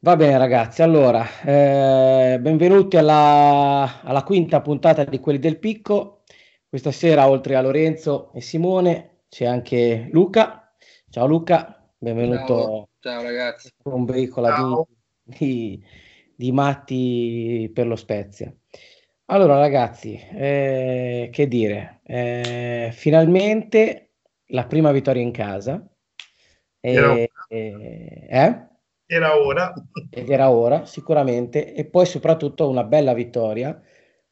Va bene ragazzi, allora, eh, benvenuti alla, alla, quinta puntata di Quelli del Picco. Questa sera, oltre a Lorenzo e Simone, c'è anche Luca. Ciao Luca, benvenuto. Ciao, Ciao ragazzi. Un veicolo di, di, di, matti per lo Spezia. Allora ragazzi, eh, che dire, eh, finalmente la prima vittoria in casa. Eh, eh? Era ora. Ed era ora, sicuramente. E poi soprattutto una bella vittoria,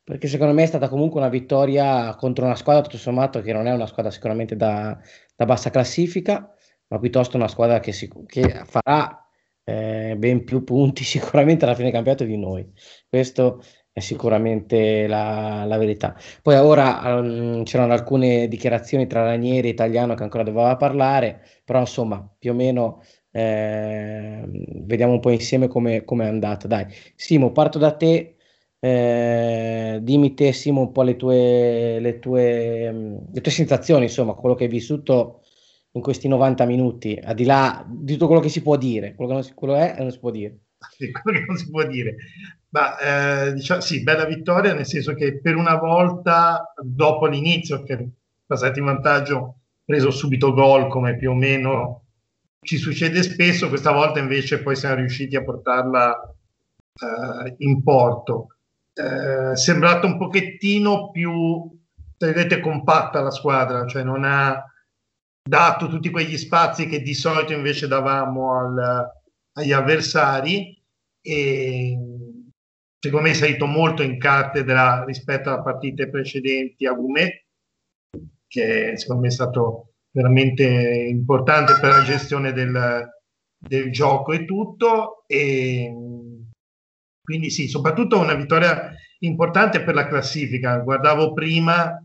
perché secondo me è stata comunque una vittoria contro una squadra, tutto sommato, che non è una squadra sicuramente da, da bassa classifica, ma piuttosto una squadra che, si, che farà eh, ben più punti sicuramente alla fine del campionato di noi. Questo è sicuramente la, la verità. Poi ora um, c'erano alcune dichiarazioni tra Ranieri e Italiano che ancora doveva parlare, però insomma più o meno eh, vediamo un po' insieme come è andata. Dai, Simo, parto da te. Eh, dimmi te, Simo, un po' le tue, le, tue, le tue sensazioni, insomma, quello che hai vissuto in questi 90 minuti, al di là di tutto quello che si può dire, quello che non si, quello è non si può dire. Quello che non si può dire. Ma, eh, diciamo, sì, bella vittoria, nel senso che per una volta, dopo l'inizio, che passati in vantaggio, preso subito gol, come più o meno ci succede spesso, questa volta invece poi siamo riusciti a portarla eh, in porto. Eh, è sembrata un pochettino più, vedete, compatta la squadra, cioè non ha dato tutti quegli spazi che di solito invece davamo al, agli avversari e secondo me è salito molto in cattedra rispetto alle partite precedenti a Gumet, che secondo me è stato veramente importante per la gestione del, del gioco e tutto. E quindi sì, soprattutto una vittoria importante per la classifica. Guardavo prima,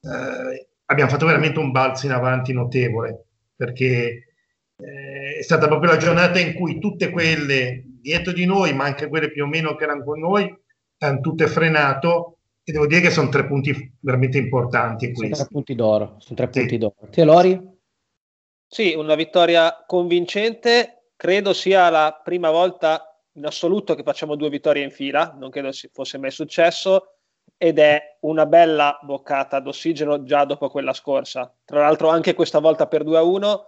eh, abbiamo fatto veramente un balzo in avanti notevole, perché eh, è stata proprio la giornata in cui tutte quelle dietro di noi, ma anche quelle più o meno che erano con noi, hanno tutte frenato e devo dire che sono tre punti veramente importanti. Sono tre punti d'oro. Sono tre sì. punti d'oro. Te, Lori? Sì, una vittoria convincente. Credo sia la prima volta in assoluto che facciamo due vittorie in fila. Non credo fosse mai successo. Ed è una bella boccata d'ossigeno già dopo quella scorsa. Tra l'altro, anche questa volta per 2-1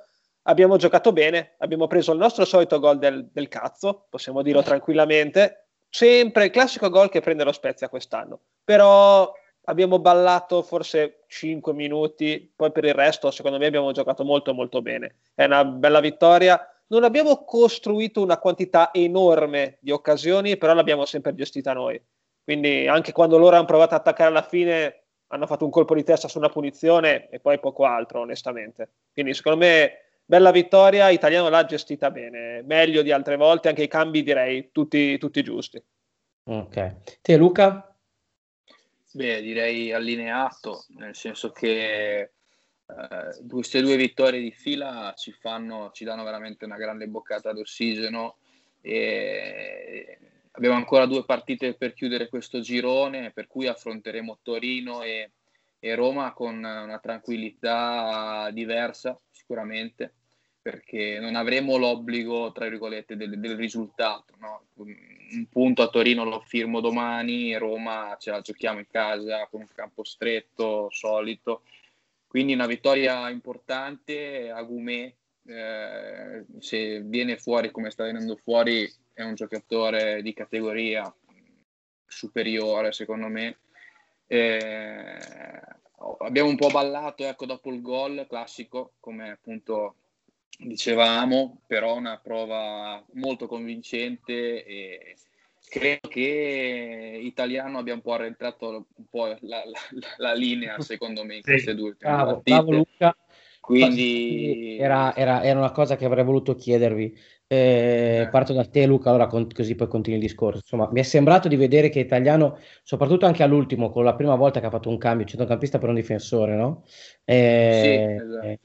abbiamo giocato bene. Abbiamo preso il nostro solito gol del, del cazzo, possiamo dirlo tranquillamente sempre il classico gol che prende lo Spezia quest'anno. Però abbiamo ballato forse 5 minuti, poi per il resto secondo me abbiamo giocato molto molto bene. È una bella vittoria. Non abbiamo costruito una quantità enorme di occasioni, però l'abbiamo sempre gestita noi. Quindi anche quando loro hanno provato ad attaccare alla fine hanno fatto un colpo di testa su una punizione e poi poco altro, onestamente. Quindi secondo me bella vittoria, Italiano l'ha gestita bene, meglio di altre volte, anche i cambi direi tutti, tutti giusti. Ok, te Luca? Beh, direi allineato, nel senso che eh, queste due vittorie di fila ci, fanno, ci danno veramente una grande boccata d'ossigeno e abbiamo ancora due partite per chiudere questo girone, per cui affronteremo Torino e, e Roma con una tranquillità diversa sicuramente perché non avremo l'obbligo, tra virgolette, del, del risultato. No? Un punto a Torino lo firmo domani, Roma ce la giochiamo in casa con un campo stretto, solito. Quindi una vittoria importante a Gumè, eh, se viene fuori come sta venendo fuori, è un giocatore di categoria superiore secondo me. Eh, abbiamo un po' ballato ecco, dopo il gol classico, come appunto dicevamo, però una prova molto convincente e credo che Italiano abbia un po' arretrato un po' la, la, la linea, secondo me, in queste due ultime bravo, partite. Bravo Luca. Quindi era, era, era, una cosa che avrei voluto chiedervi. Eh, eh. Parto da te, Luca, allora con, così poi continui il discorso. Insomma, mi è sembrato di vedere che Italiano, soprattutto anche all'ultimo, con la prima volta che ha fatto un cambio, centrocampista per un difensore, no? Eh, sì, esatto.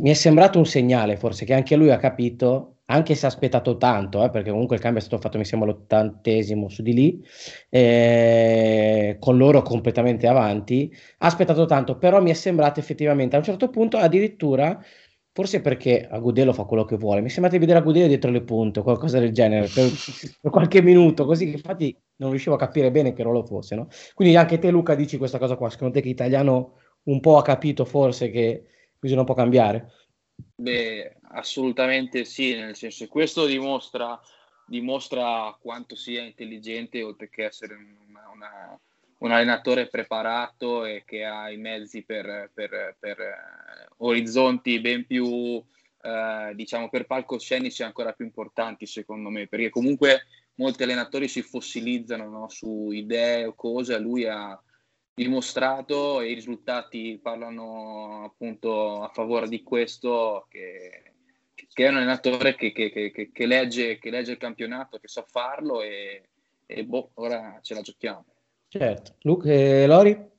mi è sembrato un segnale, forse, che anche lui ha capito, anche se ha aspettato tanto, eh, perché comunque il cambio è stato fatto, mi sembra, all'ottantesimo su di lì, eh, con loro completamente avanti, ha aspettato tanto, però mi è sembrato effettivamente a un certo punto addirittura forse perché Agudelo fa quello che vuole. Mi sembra di vedere Agudelo dietro le punte o qualcosa del genere per, per, qualche minuto, così che infatti non riuscivo a capire bene che ruolo fosse. No? Quindi anche te, Luca, dici questa cosa qua. Secondo te che italiano un po' ha capito forse che bisogna un po' cambiare? Beh, assolutamente sì, nel senso che questo dimostra, dimostra quanto sia intelligente oltre che essere una, una, un allenatore preparato e che ha i mezzi per, per, per orizzonti ben più, uh, diciamo, per palcoscenici ancora più importanti secondo me, perché comunque molti allenatori si fossilizzano no, su idee o cose, lui ha dimostrato e i risultati parlano appunto a favore di questo che, che è un allenatore che, che, che, legge, che legge il campionato, che sa farlo e, e boh, ora ce la giochiamo. Certo. Luca e Lori?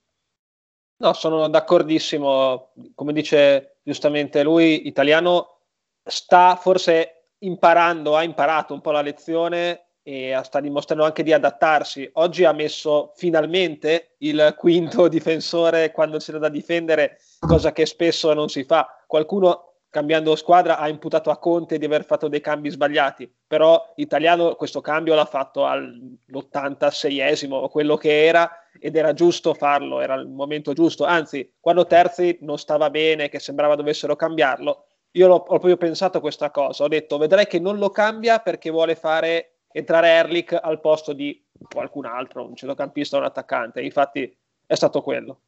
No, sono d'accordissimo. Come dice giustamente lui, italiano sta forse imparando, ha imparato un po' la lezione e sta dimostrando anche di adattarsi. Oggi ha messo finalmente il quinto difensore quando c'era da difendere, cosa che spesso non si fa. Qualcuno cambiando squadra ha imputato a Conte di aver fatto dei cambi sbagliati, però Italiano questo cambio l'ha fatto all'86esimo, quello che era, ed era giusto farlo, era il momento giusto. Anzi, quando Terzi non stava bene, che sembrava dovessero cambiarlo, io ho proprio pensato questa cosa, ho detto vedrai che non lo cambia perché vuole fare entrare Erlich al posto di qualcun altro, un centrocampista o un attaccante. Infatti è stato quello.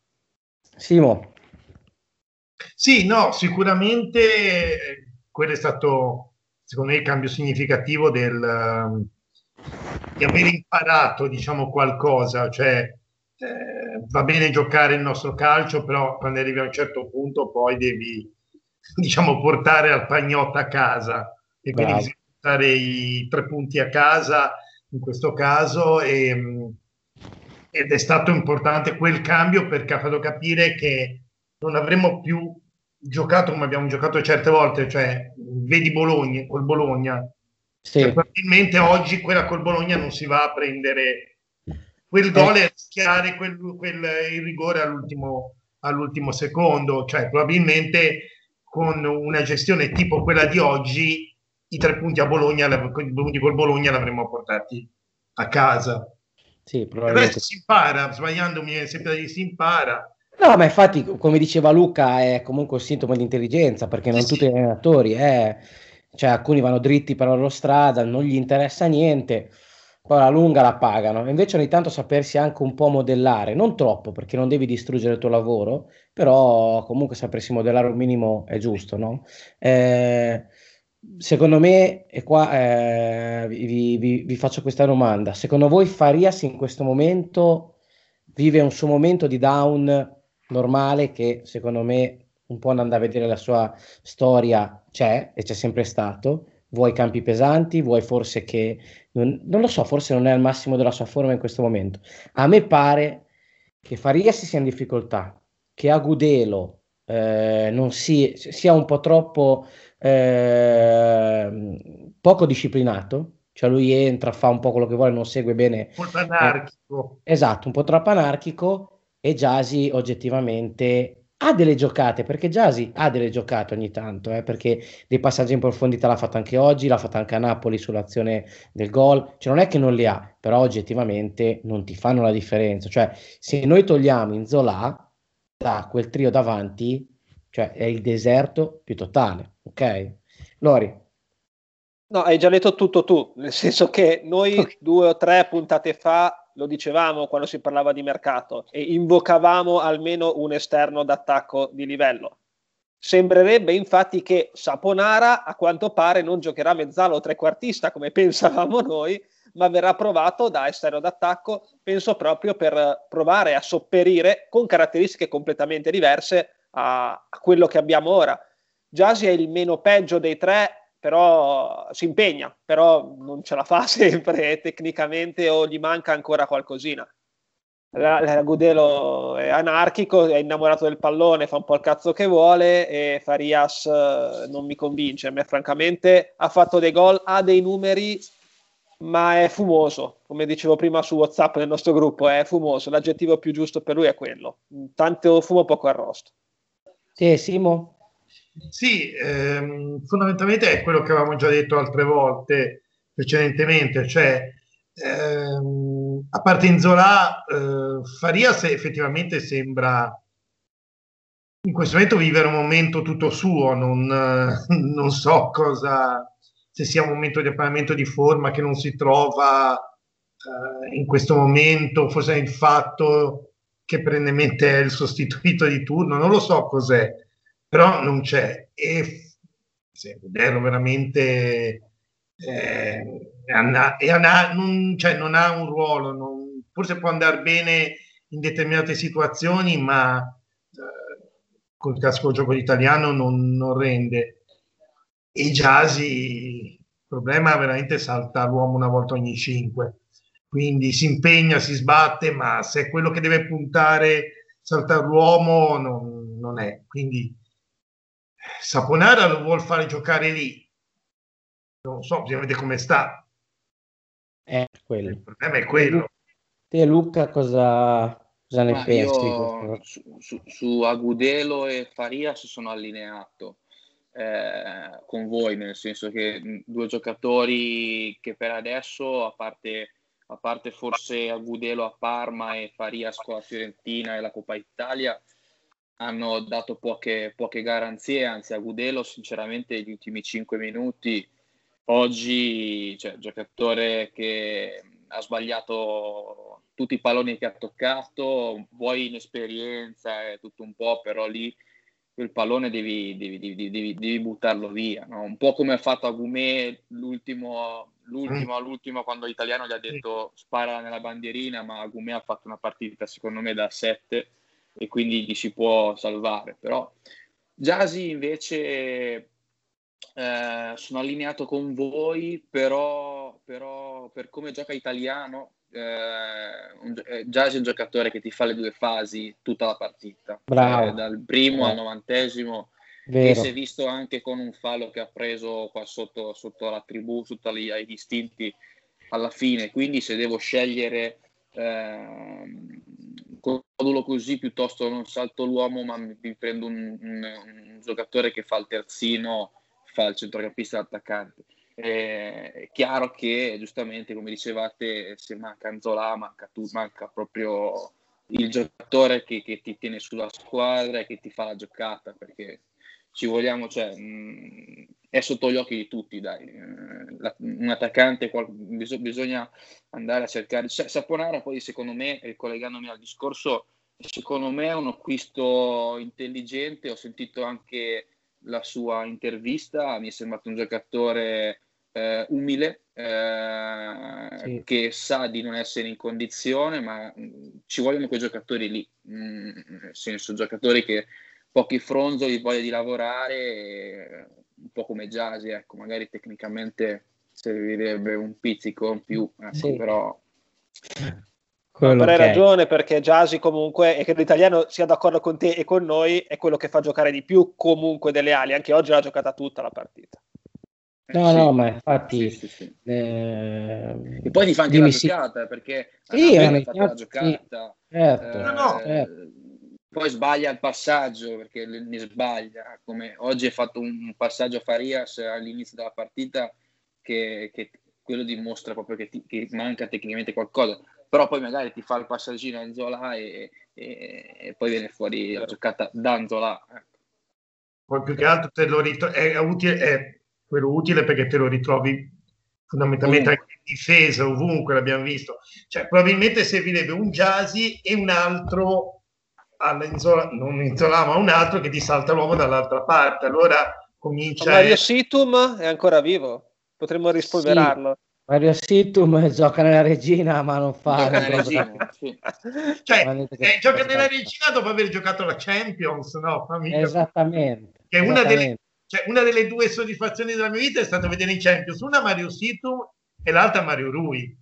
Simo. Sì, no, sicuramente eh, quello è stato, secondo me, il cambio significativo del, ehm, di aver imparato, diciamo, qualcosa. Cioè, eh, va bene giocare il nostro calcio, però quando arrivi a un certo punto poi devi, diciamo, portare al pagnotto a casa. E quindi Bravo portare i tre punti a casa in questo caso e, ed è stato importante quel cambio perché ha fatto capire che non avremmo più giocato come abbiamo giocato certe volte, cioè vedi Bologna col Bologna. Sì. Cioè, probabilmente oggi quella col Bologna non si va a prendere quel gol e a rischiare quel, quel, il rigore all'ultimo, all'ultimo secondo, cioè probabilmente con una gestione tipo quella di oggi i tre punti a Bologna, i punti col Bologna l'avremmo portati a casa. Sì, probabilmente. si impara, sbagliandomi sempre si impara. No, ma infatti, come diceva Luca, è comunque un sintomo di intelligenza, perché non tutti gli allenatori, eh, cioè alcuni vanno dritti per la loro strada, non gli interessa niente, poi alla lunga la pagano. Invece ogni tanto sapersi anche un po' modellare, non troppo, perché non devi distruggere il tuo lavoro, però comunque sapersi modellare un minimo è giusto, no? Eh, secondo me, e qua eh, vi, vi, vi, faccio questa domanda, secondo voi Farias in questo momento vive un suo momento di down normale che secondo me un po' andando a vedere la sua storia c'è e c'è sempre stato, vuoi campi pesanti, vuoi forse che, non, non lo so, forse non è al massimo della sua forma in questo momento. A me pare che Farias sia in difficoltà, che Agudelo eh, non si, sia un po' troppo eh, poco disciplinato, cioè lui entra, fa un po' quello che vuole, non segue bene. Un po' anarchico. Eh, esatto, un po' troppo anarchico e Jasi oggettivamente ha delle giocate, perché Jasi ha delle giocate ogni tanto, eh, perché dei passaggi in profondità l'ha fatto anche oggi, l'ha fatto anche a Napoli sull'azione del gol, cioè non è che non li ha, però oggettivamente non ti fanno la differenza, cioè se noi togliamo in Zola da quel trio davanti, cioè è il deserto più totale, ok? Lori. No, hai già detto tutto tu, nel senso che noi okay. due o tre puntate fa lo dicevamo quando si parlava di mercato e invocavamo almeno un esterno d'attacco di livello. Sembrerebbe infatti che Saponara a quanto pare non giocherà mezzalo o trequartista come pensavamo noi, ma verrà provato da esterno d'attacco, penso proprio per provare a sopperire con caratteristiche completamente diverse a, quello che abbiamo ora. Jasi è il meno peggio dei tre, però si impegna, però non ce la fa sempre tecnicamente o gli manca ancora qualcosina. Gudelo è anarchico, è innamorato del pallone, fa un po' il cazzo che vuole e Farias eh, non mi convince. A me, francamente, ha fatto dei gol, ha dei numeri, ma è fumoso. Come dicevo prima su WhatsApp nel nostro gruppo, è fumoso. L'aggettivo più giusto per lui è quello: tanto fumo, poco arrosto. Sì, Simo. Sì, ehm, fondamentalmente è quello che avevamo già detto altre volte precedentemente, cioè ehm, a parte Inzola, eh, Farias effettivamente sembra in questo momento vivere un momento tutto suo, non, non so cosa, se sia un momento di appagamento di forma che non si trova eh, in questo momento, forse è il fatto che perennemente è il sostituito di turno, non lo so cos'è, però non c'è. E Sembero veramente eh, anna, anna, non, cioè, non, ha un ruolo, non, forse può andare bene in determinate situazioni, ma eh, col casco gioco italiano non, non rende. E Jasi, il problema veramente salta l'uomo una volta ogni cinque quindi si impegna, si sbatte, ma se è quello che deve puntare saltare l'uomo non, non è. Quindi Saponara lo vuol fare giocare lì. Non so, bisogna vedere come sta. È quello. Il problema è quello. Te Luca cosa, cosa ne pensi? Su, su, su, Agudelo e Farias sono allineato eh, con voi, nel senso che due giocatori che per adesso, a parte a parte forse Agudelo a Parma e Farias con la Fiorentina e la Coppa Italia, hanno dato poche, poche garanzie, anzi Agudelo sinceramente gli ultimi 5 minuti, oggi cioè, giocatore che ha sbagliato tutti i palloni che ha toccato, vuoi inesperienza e tutto un po', però lì quel pallone devi, devi, devi, devi buttarlo via, no? un po' come ha fatto Agumè l'ultimo l'ultimo all'ultimo quando l'italiano gli ha detto spara nella bandierina, ma Agumè ha fatto una partita secondo me da 7 e quindi gli si può salvare. Però Jasi invece eh, sono allineato con voi, però, però per come gioca italiano, eh, eh, Jasi è un giocatore che ti fa le due fasi tutta la partita, Bravo. Eh, dal primo al novantesimo Vero. e si è visto anche con un fallo che ha preso qua sotto, sotto la tribù, sotto gli, ai distinti alla fine. Quindi se devo scegliere eh, con modulo così piuttosto non salto l'uomo, ma mi, prendo un, un, un, giocatore che fa il terzino, fa il centrocampista attaccante. Eh, è chiaro che giustamente, come dicevate, se manca Anzola, manca, tu, manca proprio il giocatore che, che, ti tiene sulla squadra e che ti fa la giocata perché ci vogliamo, cioè, mh, è sotto gli occhi di tutti, dai. Eh, la, un attaccante qual, bis- bisogna andare a cercare. Cioè, Saponara poi secondo me, ricollegandomi al discorso, secondo me è un acquisto intelligente, ho sentito anche la sua intervista, mi è sembrato un giocatore eh, umile, eh, sì. che sa di non essere in condizione, ma mh, ci vogliono quei giocatori lì, mh, nel senso giocatori che pochi fronzoli, voglia di lavorare, un po' come Jasi, ecco, magari tecnicamente servirebbe un pizzico in più, ecco, sì. però... Quello hai ragione perché Jasi comunque, e che l'italiano sia d'accordo con te e con noi, è quello che fa giocare di più comunque delle ali, anche oggi l'ha giocata tutta la partita. No, sì. no, ma infatti... Sì, sì, eh... E poi ti fa anche la giocata, perché sì, ha fatto la giocata. Certo, eh, no, no. Certo poi sbaglia il passaggio perché ne sbaglia, come oggi ha fatto un passaggio a Farias all'inizio della partita che, che quello dimostra proprio che, ti, che, manca tecnicamente qualcosa, però poi magari ti fa il passaggino Anzola e, e, e, poi viene fuori la giocata da Anzola. Ecco. Poi più che altro te lo ritro- è, utile, è quello utile perché te lo ritrovi fondamentalmente anche in difesa ovunque l'abbiamo visto, cioè probabilmente servirebbe un Jasi e un altro all'Inzola, non Inzola, ma un altro che ti salta l'uomo dall'altra parte. Allora comincia. Ma Mario Situm è ancora vivo, potremmo rispolverarlo. Sì. Mario Situm gioca nella regina, ma non fa. Gioca nella regina, sì. cioè, eh, gioca nella regina dopo aver giocato la Champions, no? Esattamente. Che una delle, cioè, una delle due soddisfazioni della mia vita è stata vedere i Champions, una Mario Situm e l'altra Mario Rui.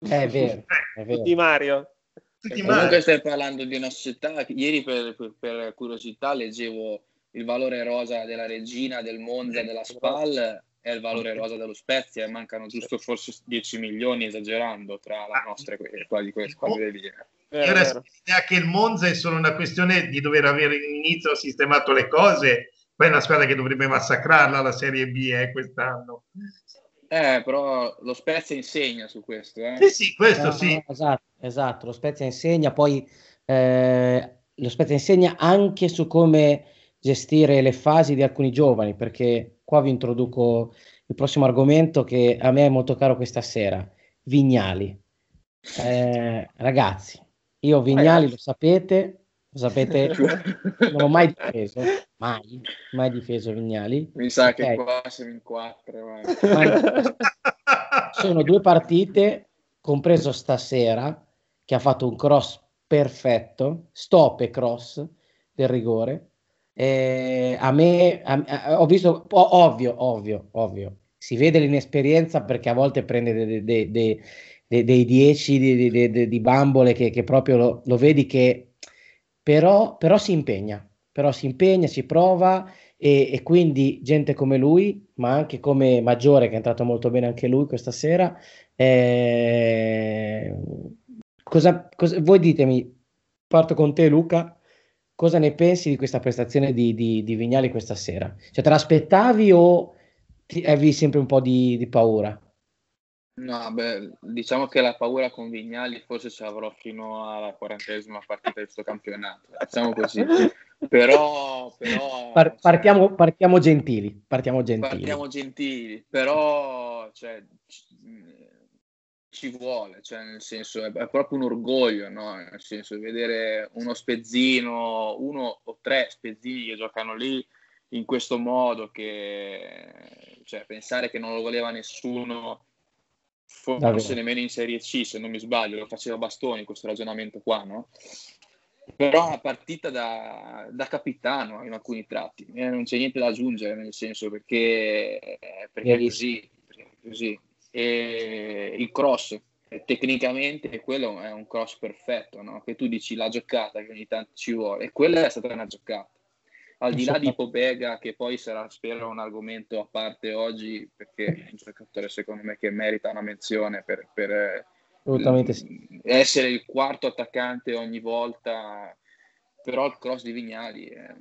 È vero, è vero. Di Mario. Tutti comunque stai parlando di una società che ieri per, per, per, curiosità leggevo il valore rosa della Regina, del Monza, della Spal e il valore rosa dello Spezia e mancano giusto forse 10 milioni esagerando tra la nostra e quella di quelle squadre lì. Eh. Io l'idea che il Monza è solo una questione di dover avere all'inizio sistemato le cose, poi è una squadra che dovrebbe massacrarla la Serie B eh, quest'anno. Eh, però lo Spezia insegna su questo. Eh. Sì, sì, questo no, sì. esatto, esatto, lo Spezia insegna, poi eh, lo Spezia insegna anche su come gestire le fasi di alcuni giovani, perché qua vi introduco il prossimo argomento che a me è molto caro questa sera, Vignali. Eh, ragazzi, io Vignali lo sapete, lo sapete, non ho mai difeso, mai, mai difeso Vignali. Mi sa okay. che qua siamo in quattro. Sono due partite, compreso stasera, che ha fatto un cross perfetto, stop e cross del rigore. Eh, a me, a, a, ho visto, oh, ovvio, ovvio, ovvio, si vede l'inesperienza perché a volte prende dei, dei, dei, dei 10 di, di, bambole che, che proprio lo, lo, vedi che però, però si impegna, però si impegna, si prova e, e, quindi gente come lui, ma anche come Maggiore che è entrato molto bene anche lui questa sera, eh, cosa, cosa, voi ditemi, parto con te Luca, cosa ne pensi di questa prestazione di, di, di Vignali questa sera? Cioè te l'aspettavi o ti, avevi sempre un po' di, di paura? No, beh, diciamo che la paura con Vignali forse ce l'avrò fino alla quarantesima partita di questo campionato, diciamo così. Però, però Par- partiamo, cioè, partiamo, gentili, partiamo gentili. Partiamo gentili, però cioè, ci vuole, cioè, nel senso è, è, proprio un orgoglio, no? Nel senso vedere uno spezzino, uno o tre spezzini che giocano lì in questo modo, che cioè, pensare che non lo voleva nessuno forse Davvero. nemmeno in Serie C, se non mi sbaglio, lo faceva Bastoni questo ragionamento qua, no? Però una partita da, da capitano in alcuni tratti, eh, non c'è niente da aggiungere nel senso perché, perché è così, perché è così. E il cross, tecnicamente quello è un cross perfetto, no? che tu dici la giocata che ogni tanto ci vuole, e quella è stata una giocata al di là di Pobega, che poi sarà, spero, un argomento a parte oggi, perché è un giocatore secondo me che merita una menzione per, per sì. essere il quarto attaccante ogni volta, però il cross di Vignali è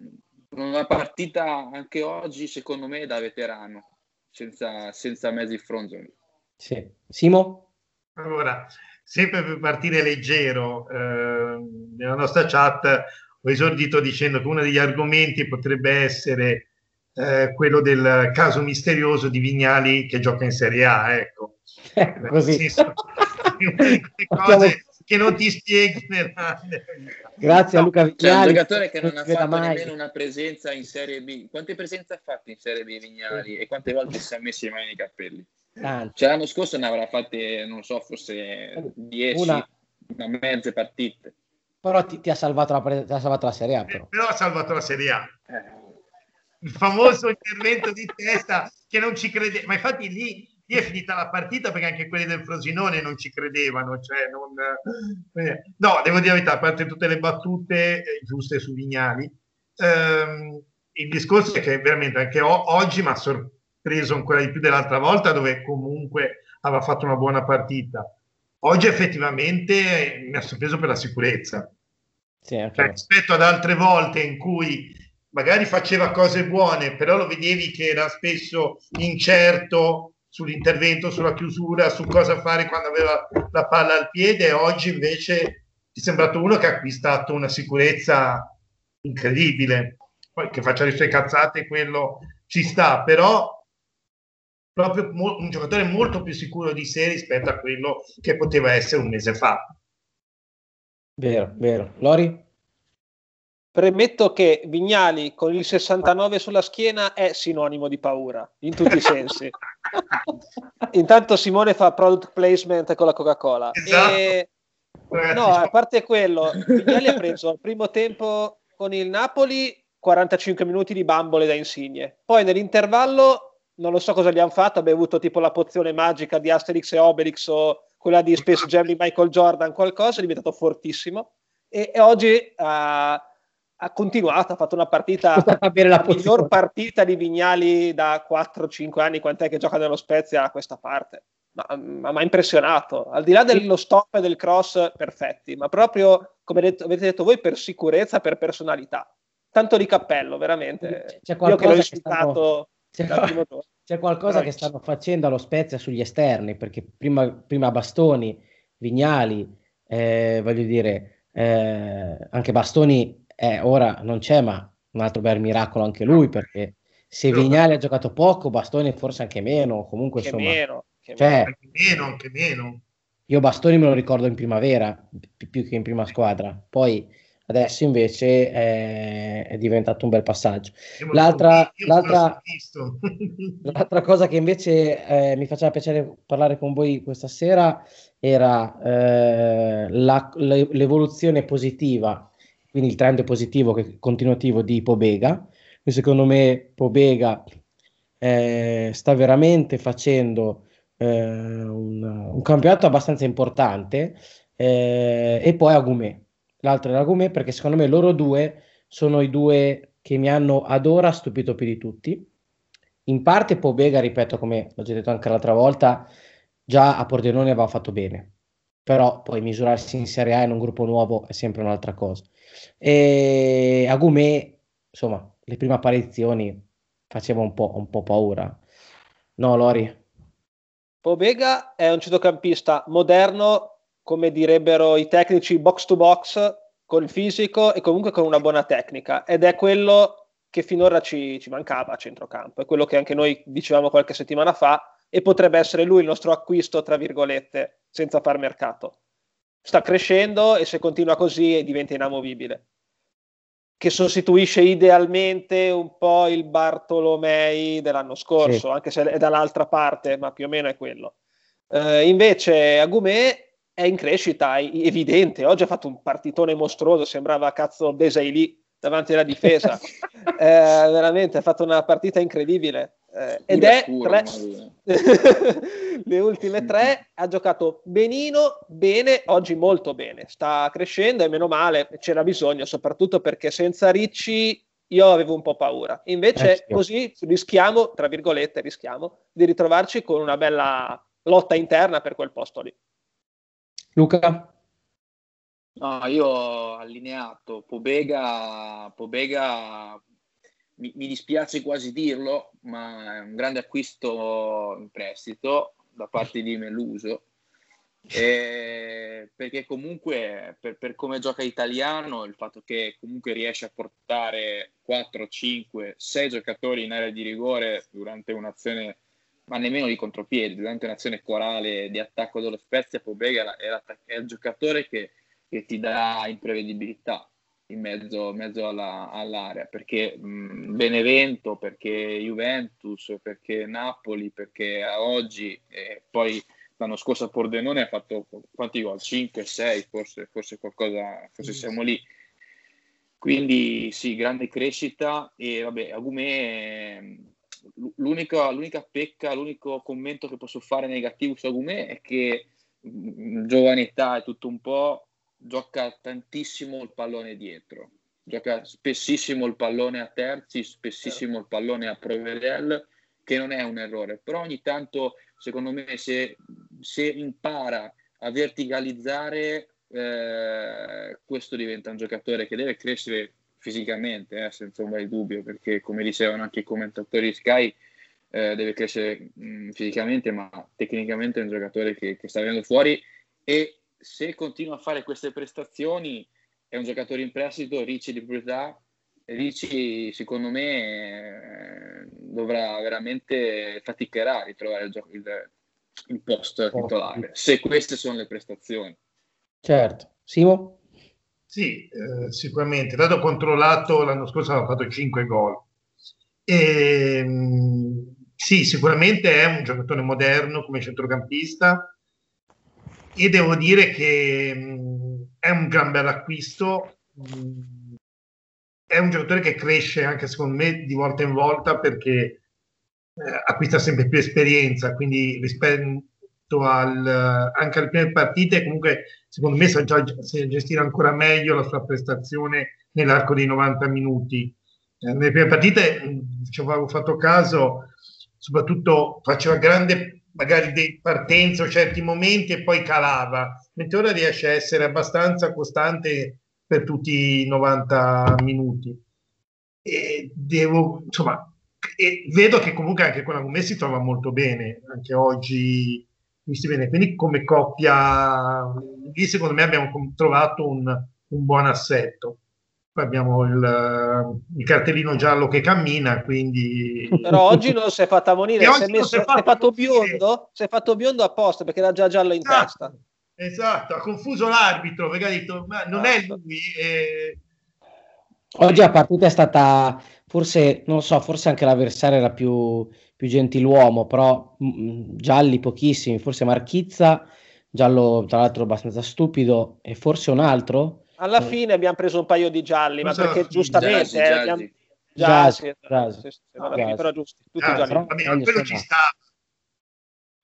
una partita anche oggi, secondo me, da veterano, senza, senza mezzi fronzoli. Sì. Simo? Allora, sempre per partire leggero, eh, nella nostra chat ho esordito dicendo che uno degli argomenti potrebbe essere eh, quello del caso misterioso di Vignali che gioca in Serie A, ecco. Eh, così. Senso, cose che non ti spieghi nella... Grazie a Luca Vignali. C'è un giocatore che non, non ha fatto mai. nemmeno una presenza in Serie B. Quante presenze ha fatto in Serie B Vignali e quante volte si è messo in mani nei capelli? Cioè, l'anno scorso ne avrà fatte, non so, forse 10, una... una mezze partite. Però ti, ti, ha salvato la, ti ha salvato la Serie A. Però. Eh, però ha salvato la Serie A. Eh. Il famoso intervento di testa che non ci credeva. Ma infatti lì, lì, è finita la partita perché anche quelli del Frosinone non ci credevano. Cioè non... Eh, no, devo dire la verità, a parte tutte le battute giuste su Vignali, ehm, il discorso è che veramente anche o- oggi mi ha sorpreso ancora di più dell'altra volta dove comunque aveva fatto una buona partita Oggi effettivamente mi ha sorpreso per la sicurezza. Sì, cioè, rispetto ad altre volte in cui magari faceva cose buone, però lo vedevi che era spesso incerto sull'intervento, sulla chiusura, su cosa fare quando aveva la palla al piede. Oggi invece ti è sembrato uno che ha acquistato una sicurezza incredibile. Poi che faccia le sue cazzate, quello ci sta, però proprio mo- un giocatore molto più sicuro di sé rispetto a quello che poteva essere un mese fa. Vero, vero. Lori? Premetto che Vignali con il 69 sulla schiena è sinonimo di paura, in tutti i sensi. Intanto Simone fa product placement con la Coca-Cola. Esatto. E... No, a parte quello, Vignali ha preso al primo tempo con il Napoli 45 minuti di bambole da insigne. Poi nell'intervallo non lo so cosa gli hanno fatto, ha bevuto tipo la pozione magica di Asterix e Obelix o quella di Space Jam di Michael Jordan, qualcosa, è diventato fortissimo e, e oggi ha, ha, continuato, ha fatto una partita, la, miglior partita di Vignali da 4-5 anni, quant'è che gioca nello Spezia a questa parte. Ma mi ha impressionato, al di là dello stop e del cross perfetti, ma proprio come detto, avete detto voi per sicurezza, per personalità. tanto di cappello, veramente. C'è Io che l'ho citato c'è, c'è qualcosa che stanno facendo allo Spezia sugli esterni, perché prima, prima Bastoni, Vignali, eh, voglio dire, eh, anche Bastoni eh, ora non c'è, ma un altro bel miracolo anche lui, perché se Vignali ha giocato poco, Bastoni forse anche meno, comunque che insomma... Meno, che cioè, anche meno, anche meno. Io Bastoni me lo ricordo in primavera, più che in prima squadra, poi adesso invece è, è diventato un bel passaggio. L'altra, l'altra, l'altra, cosa che invece eh, mi faceva piacere parlare con voi questa sera era eh, la, l'evoluzione positiva, quindi il trend positivo che, continuativo di Pobega. E secondo me Pobega eh, sta veramente facendo eh, un, un, campionato abbastanza importante eh, e poi Agumè l'altro era Gumè perché secondo me loro due sono i due che mi hanno ad ora stupito più di tutti. In parte Pobega, ripeto, come l'ho già detto anche l'altra volta, già a Pordenone aveva fatto bene, però poi misurarsi in Serie A in un gruppo nuovo è sempre un'altra cosa. E a Gumè, insomma, le prime apparizioni faceva un un po' paura. No, Lori? Pobega è un centrocampista moderno come direbbero i tecnici, box to box, col fisico e comunque con una buona tecnica. Ed è quello che finora ci, ci mancava a centrocampo. È quello che anche noi dicevamo qualche settimana fa e potrebbe essere lui il nostro acquisto, tra virgolette, senza far mercato. Sta crescendo e se continua così diventa inamovibile. Che sostituisce idealmente un po' il Bartolomei dell'anno scorso, sì. anche se è dall'altra parte, ma più o meno è quello. Uh, invece Agumè è in crescita, è evidente. Oggi ha fatto un partitone mostruoso, sembrava cazzo Desailly davanti alla difesa. eh, veramente ha fatto una partita incredibile. Eh, ed è tre... le ultime tre ha giocato benino, bene, oggi molto bene. Sta crescendo e meno male, c'era bisogno, soprattutto perché senza Ricci io avevo un po' paura. Invece eh, così rischiamo, tra virgolette, rischiamo di ritrovarci con una bella lotta interna per quel posto lì. Luca? No, io ho allineato Pobega, Pobega mi, mi, dispiace quasi dirlo, ma è un grande acquisto in prestito da parte di Meluso. E perché comunque per, per, come gioca italiano il fatto che comunque riesce a portare 4, 5, 6 giocatori in area di rigore durante un'azione ma nemmeno di contropiede, durante un'azione corale di attacco dello Spezia, Pobega è, è il giocatore che, che, ti dà imprevedibilità in mezzo, mezzo alla, all'area, perché mh, Benevento, perché Juventus, perché Napoli, perché oggi, e poi l'anno scorso a Pordenone ha fatto quanti gol? 5, 6, forse, forse qualcosa, forse siamo lì. Quindi sì, grande crescita e vabbè, Agumè l'unica, l'unica pecca, l'unico commento che posso fare negativo su Agumè è che in giovane età e tutto un po' gioca tantissimo il pallone dietro, gioca spessissimo il pallone a terzi, spessissimo il pallone a Provedel, che non è un errore, però ogni tanto secondo me se, se impara a verticalizzare eh, questo diventa un giocatore che deve crescere fisicamente, eh, senza un bel dubbio, perché come dicevano anche i commentatori Sky, eh, deve crescere mh, mm, fisicamente, ma tecnicamente è un giocatore che, che, sta venendo fuori e se continua a fare queste prestazioni è un giocatore in prestito, Ricci di proprietà, Ricci secondo me eh, dovrà veramente faticherà a ritrovare il, gioco, il, il post titolare, se queste sono le prestazioni. Certo. Simo? Sì, eh, sicuramente. Dato controllato l'anno scorso aveva fatto 5 gol. E, ehm, sì, sicuramente è un giocatore moderno come centrocampista e devo dire che mh, è un gran bel acquisto. Mh, è un giocatore che cresce anche secondo me di volta in volta perché eh, acquista sempre più esperienza, quindi rispetto al, anche alle prime partite comunque secondo me sa già gestire ancora meglio la sua prestazione nell'arco dei 90 minuti. Eh, nelle prime partite ci avevo fatto caso, soprattutto faceva grande magari dei partenze o certi momenti e poi calava, mentre ora riesce a essere abbastanza costante per tutti i 90 minuti. e devo, insomma, e vedo che comunque anche con me si trova molto bene, anche oggi visti bene. Quindi come coppia, lì secondo me abbiamo trovato un, un buon assetto. Poi abbiamo il, il, cartellino giallo che cammina, quindi... Però oggi non si è fatta monire, si è, messo, si, è fatto, fatto biondo, si è fatto biondo apposta perché era già giallo in esatto, testa. Esatto, ha confuso l'arbitro perché ha detto, ma non esatto. è lui. Eh... Oggi la partita è stata forse, non so, forse anche l'avversario era più, più gentiluomo, però mh, mm, mm, gialli pochissimi, forse Marchizza, giallo tra l'altro abbastanza stupido, e forse un altro. Alla eh. fine abbiamo preso un paio di gialli, ma perché giustamente... Gialli, eh, abbiamo... Gialli, però giusti, tutti ah, gialli. Vabbè, quello ci sta.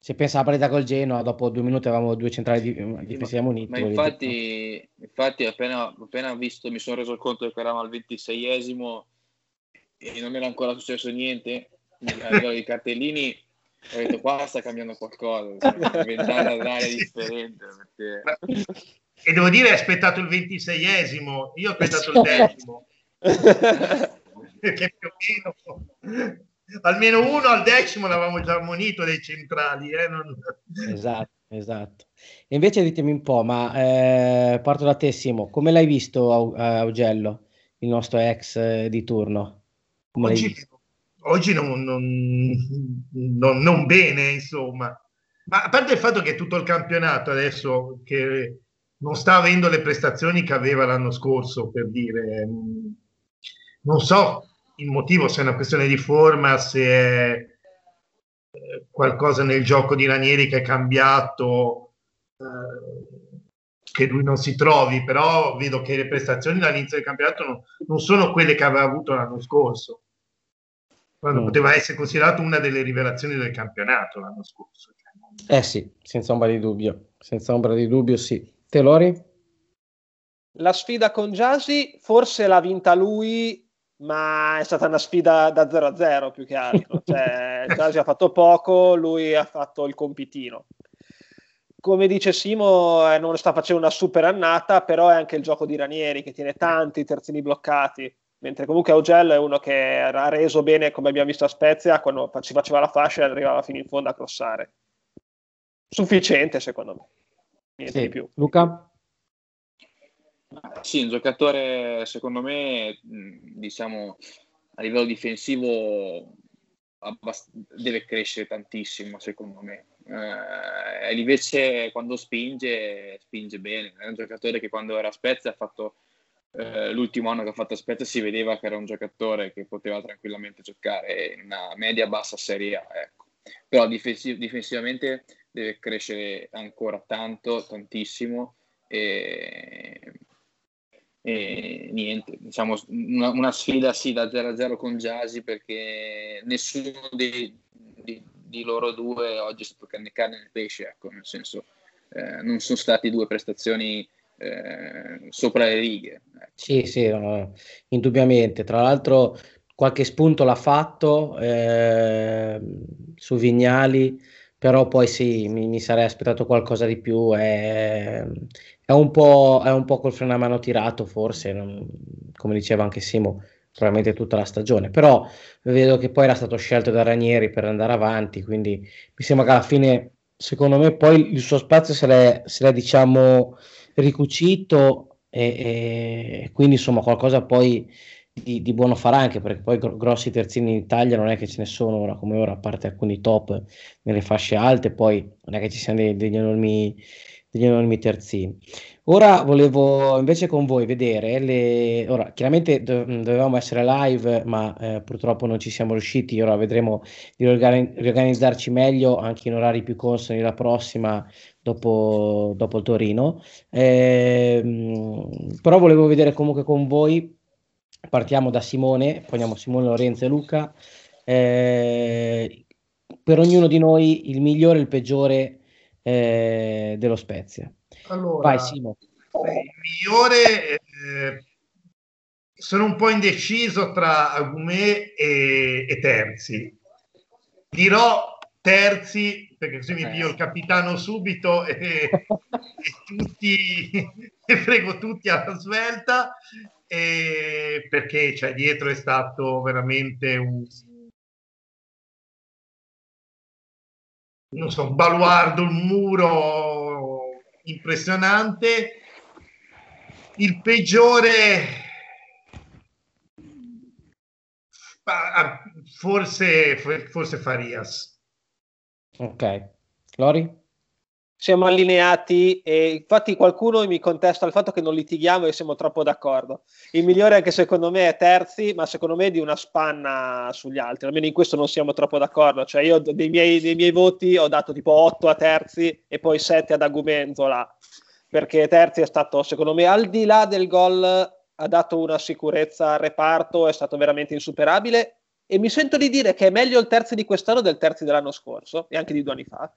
Se pensa alla partita col Genoa, dopo due minuti avevamo due centrali di, difensivi muniti. Ma infatti, infatti appena, appena visto, mi sono reso conto che eravamo al 26esimo e non era ancora successo niente a livello di cartellini ho detto qua sta cambiando qualcosa diventando un'area differente perché... e devo dire hai aspettato il ventiseiesimo io ho aspettato il decimo. Perché più o meno almeno uno al decimo l'avevamo già ammonito dei centrali eh? non... esatto esatto. E invece ditemi un po' ma eh, parto da te Simo. Come l'hai visto Augello il nostro ex eh, di turno? Oggi, oggi non, non, non, non, bene, insomma. Ma a parte il fatto che tutto il campionato adesso che non sta avendo le prestazioni che aveva l'anno scorso, per dire, non so il motivo, se è una questione di forma, se è eh, qualcosa nel gioco di Ranieri che è cambiato, eh, che lui non si trovi, però vedo che le prestazioni dall'inizio del campionato non, non sono quelle che aveva avuto l'anno scorso quando mm. poteva essere considerato una delle rivelazioni del campionato l'anno scorso. Eh sì, senza ombra di dubbio, senza ombra di dubbio sì. Te Lori? La sfida con Jasi forse l'ha vinta lui, ma è stata una sfida da 0 a 0 più che altro. Cioè, Jasi ha fatto poco, lui ha fatto il compitino. Come dice Simo, eh, non sta facendo una super annata, però è anche il gioco di Ranieri che tiene tanti terzini bloccati mentre comunque Augello è uno che ha reso bene, come abbiamo visto a Spezia, quando si faceva la fascia e arrivava fino in fondo a crossare. Sufficiente, secondo me. Niente sì. di più. Luca? Sì, un giocatore, secondo me, diciamo, a livello difensivo abbast- deve crescere tantissimo, secondo me. Eh, invece quando spinge, spinge bene. È un giocatore che quando era a Spezia ha fatto eh, l'ultimo anno che ha fatto a Spezia si vedeva che era un giocatore che poteva tranquillamente giocare in una media bassa serie A, ecco. però difensiv- difensivamente deve crescere ancora tanto, tantissimo e, e niente, diciamo una, una, sfida sì da 0-0 con Jasi perché nessuno di, di, di, loro due oggi è stato né carne né pesce, ecco, nel senso eh, non sono stati due prestazioni eh, sopra le righe. Ecco. Sì, sì, no, indubbiamente. Tra l'altro qualche spunto l'ha fatto eh, su Vignali, però poi sì, mi, mi, sarei aspettato qualcosa di più. È, è, un, po', è un po' col freno a mano tirato, forse, non, come diceva anche Simo, probabilmente tutta la stagione. Però vedo che poi era stato scelto da Ranieri per andare avanti, quindi mi sembra che alla fine, secondo me, poi il suo spazio se l'è, se l'è diciamo ricucito e, e, quindi insomma qualcosa poi di, di, buono farà anche perché poi grossi terzini in Italia non è che ce ne sono ora come ora a parte alcuni top nelle fasce alte poi non è che ci siano dei, degli enormi degli enormi terzini ora volevo invece con voi vedere le ora chiaramente do, dovevamo essere live ma eh, purtroppo non ci siamo riusciti ora vedremo di riorganizzarci meglio anche in orari più consoni la prossima dopo, dopo il Torino. Eh, però volevo vedere comunque con voi, partiamo da Simone, poi andiamo Simone, Lorenzo e Luca, eh, per ognuno di noi il migliore e il peggiore eh, dello Spezia. Allora, Vai Simo. Il migliore... Eh, sono un po' indeciso tra Agumè e, e Terzi. Dirò Terzi perché così mi eh. pio il capitano subito e, e, tutti, e frego tutti alla svelta. e perché cioè, dietro è stato veramente un, non so, un baluardo, un muro impressionante. Il peggiore ah, forse, forse Farias. Ok. Lori? Siamo allineati e infatti qualcuno mi contesta il fatto che non litighiamo e siamo troppo d'accordo. Il migliore anche secondo me è Terzi, ma secondo me è di una spanna sugli altri, almeno in questo non siamo troppo d'accordo, cioè io dei miei, dei miei voti ho dato tipo 8 a Terzi e poi 7 ad Agumenzola, perché Terzi è stato secondo me al di là del gol ha dato una sicurezza al reparto, è stato veramente insuperabile e mi sento di dire che è meglio il Terzi di quest'anno del Terzi dell'anno scorso e anche di due anni fa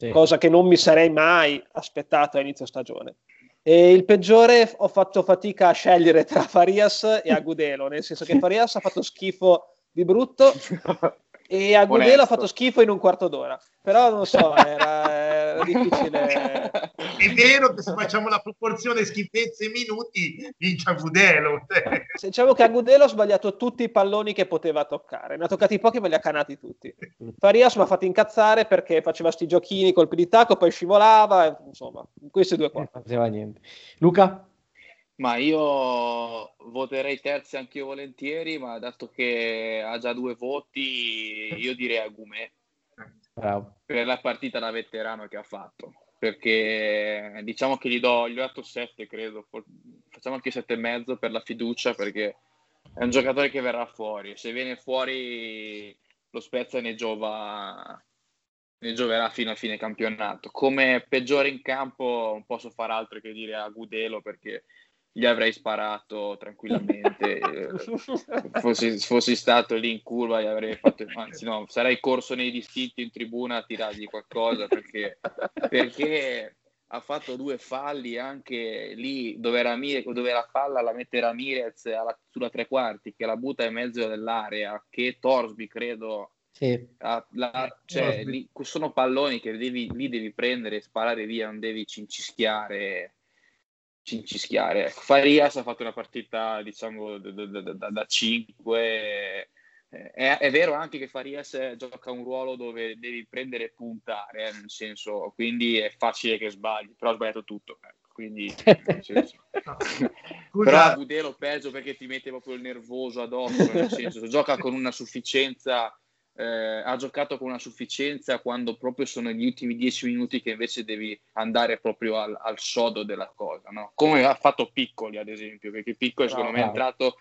sì. cosa che non mi sarei mai aspettato a inizio stagione. E il peggiore ho fatto fatica a scegliere tra Farias e Agudelo, nel senso che Farias ha fatto schifo di brutto e Agudelo ha fatto schifo in un quarto d'ora. Però non so, era, era difficile. È vero che se facciamo la proporzione schifezze e minuti, vince Agudelo. Diciamo che Agudelo ha sbagliato tutti i palloni che poteva toccare. Ne ha toccati pochi, ma li ha canati tutti. Farias mi ha fatto incazzare perché faceva sti giochini, colpi di tacco, poi scivolava. Insomma, questi due qua. Non faceva niente. Luca? Ma io voterei terzi anch'io volentieri, ma dato che ha già due voti, io direi Agumè. Bravo. Per la partita da veterano che ha fatto. Perché diciamo che gli do, gli ho dato 7, credo. Facciamo anche 7 e mezzo per la fiducia, perché è un giocatore che verrà fuori. Se viene fuori, lo Spezia ne giova ne gioverà fino a fine campionato. Come peggiore in campo non posso fare altro che dire a Gudelo perché gli avrei sparato tranquillamente. fossi, fossi, stato lì in curva, gli avrei fatto, anzi, no, sarei corso nei distinti in tribuna a tirargli qualcosa perché, perché ha fatto due falli anche lì dove, Ramirez, dove la palla la mette Ramirez alla, sulla tre quarti, che la butta in mezzo dell'area, che Torsby credo. Sì. La, la, cioè, lì, sono palloni che devi, lì devi prendere e sparare via, non devi cincischiare cincischiare. Ecco, Farias ha fatto una partita, diciamo, da, 5. È, è, vero anche che Farias gioca un ruolo dove devi prendere e puntare, eh, nel senso, quindi è facile che sbagli, però ha sbagliato tutto. Ecco, quindi, però Budelo peggio perché ti mette proprio il nervoso addosso, nel senso, gioca con una sufficienza eh, ha giocato con una sufficienza quando proprio sono gli ultimi dieci minuti che invece devi andare proprio al, al sodo della cosa, no? come ha fatto Piccoli ad esempio, perché Piccoli bravo, secondo me è entrato,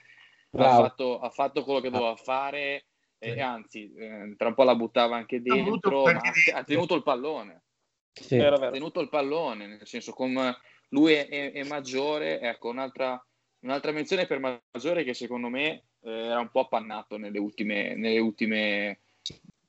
ha fatto, ha fatto, quello che doveva fare e sì. anzi eh, tra un po' la buttava anche dentro, ma ha, ha tenuto il pallone. Sì. Ha tenuto il pallone, nel senso come lui è, è, è maggiore, ecco un'altra, un'altra menzione per maggiore che secondo me eh, era un po' appannato nelle ultime, nelle ultime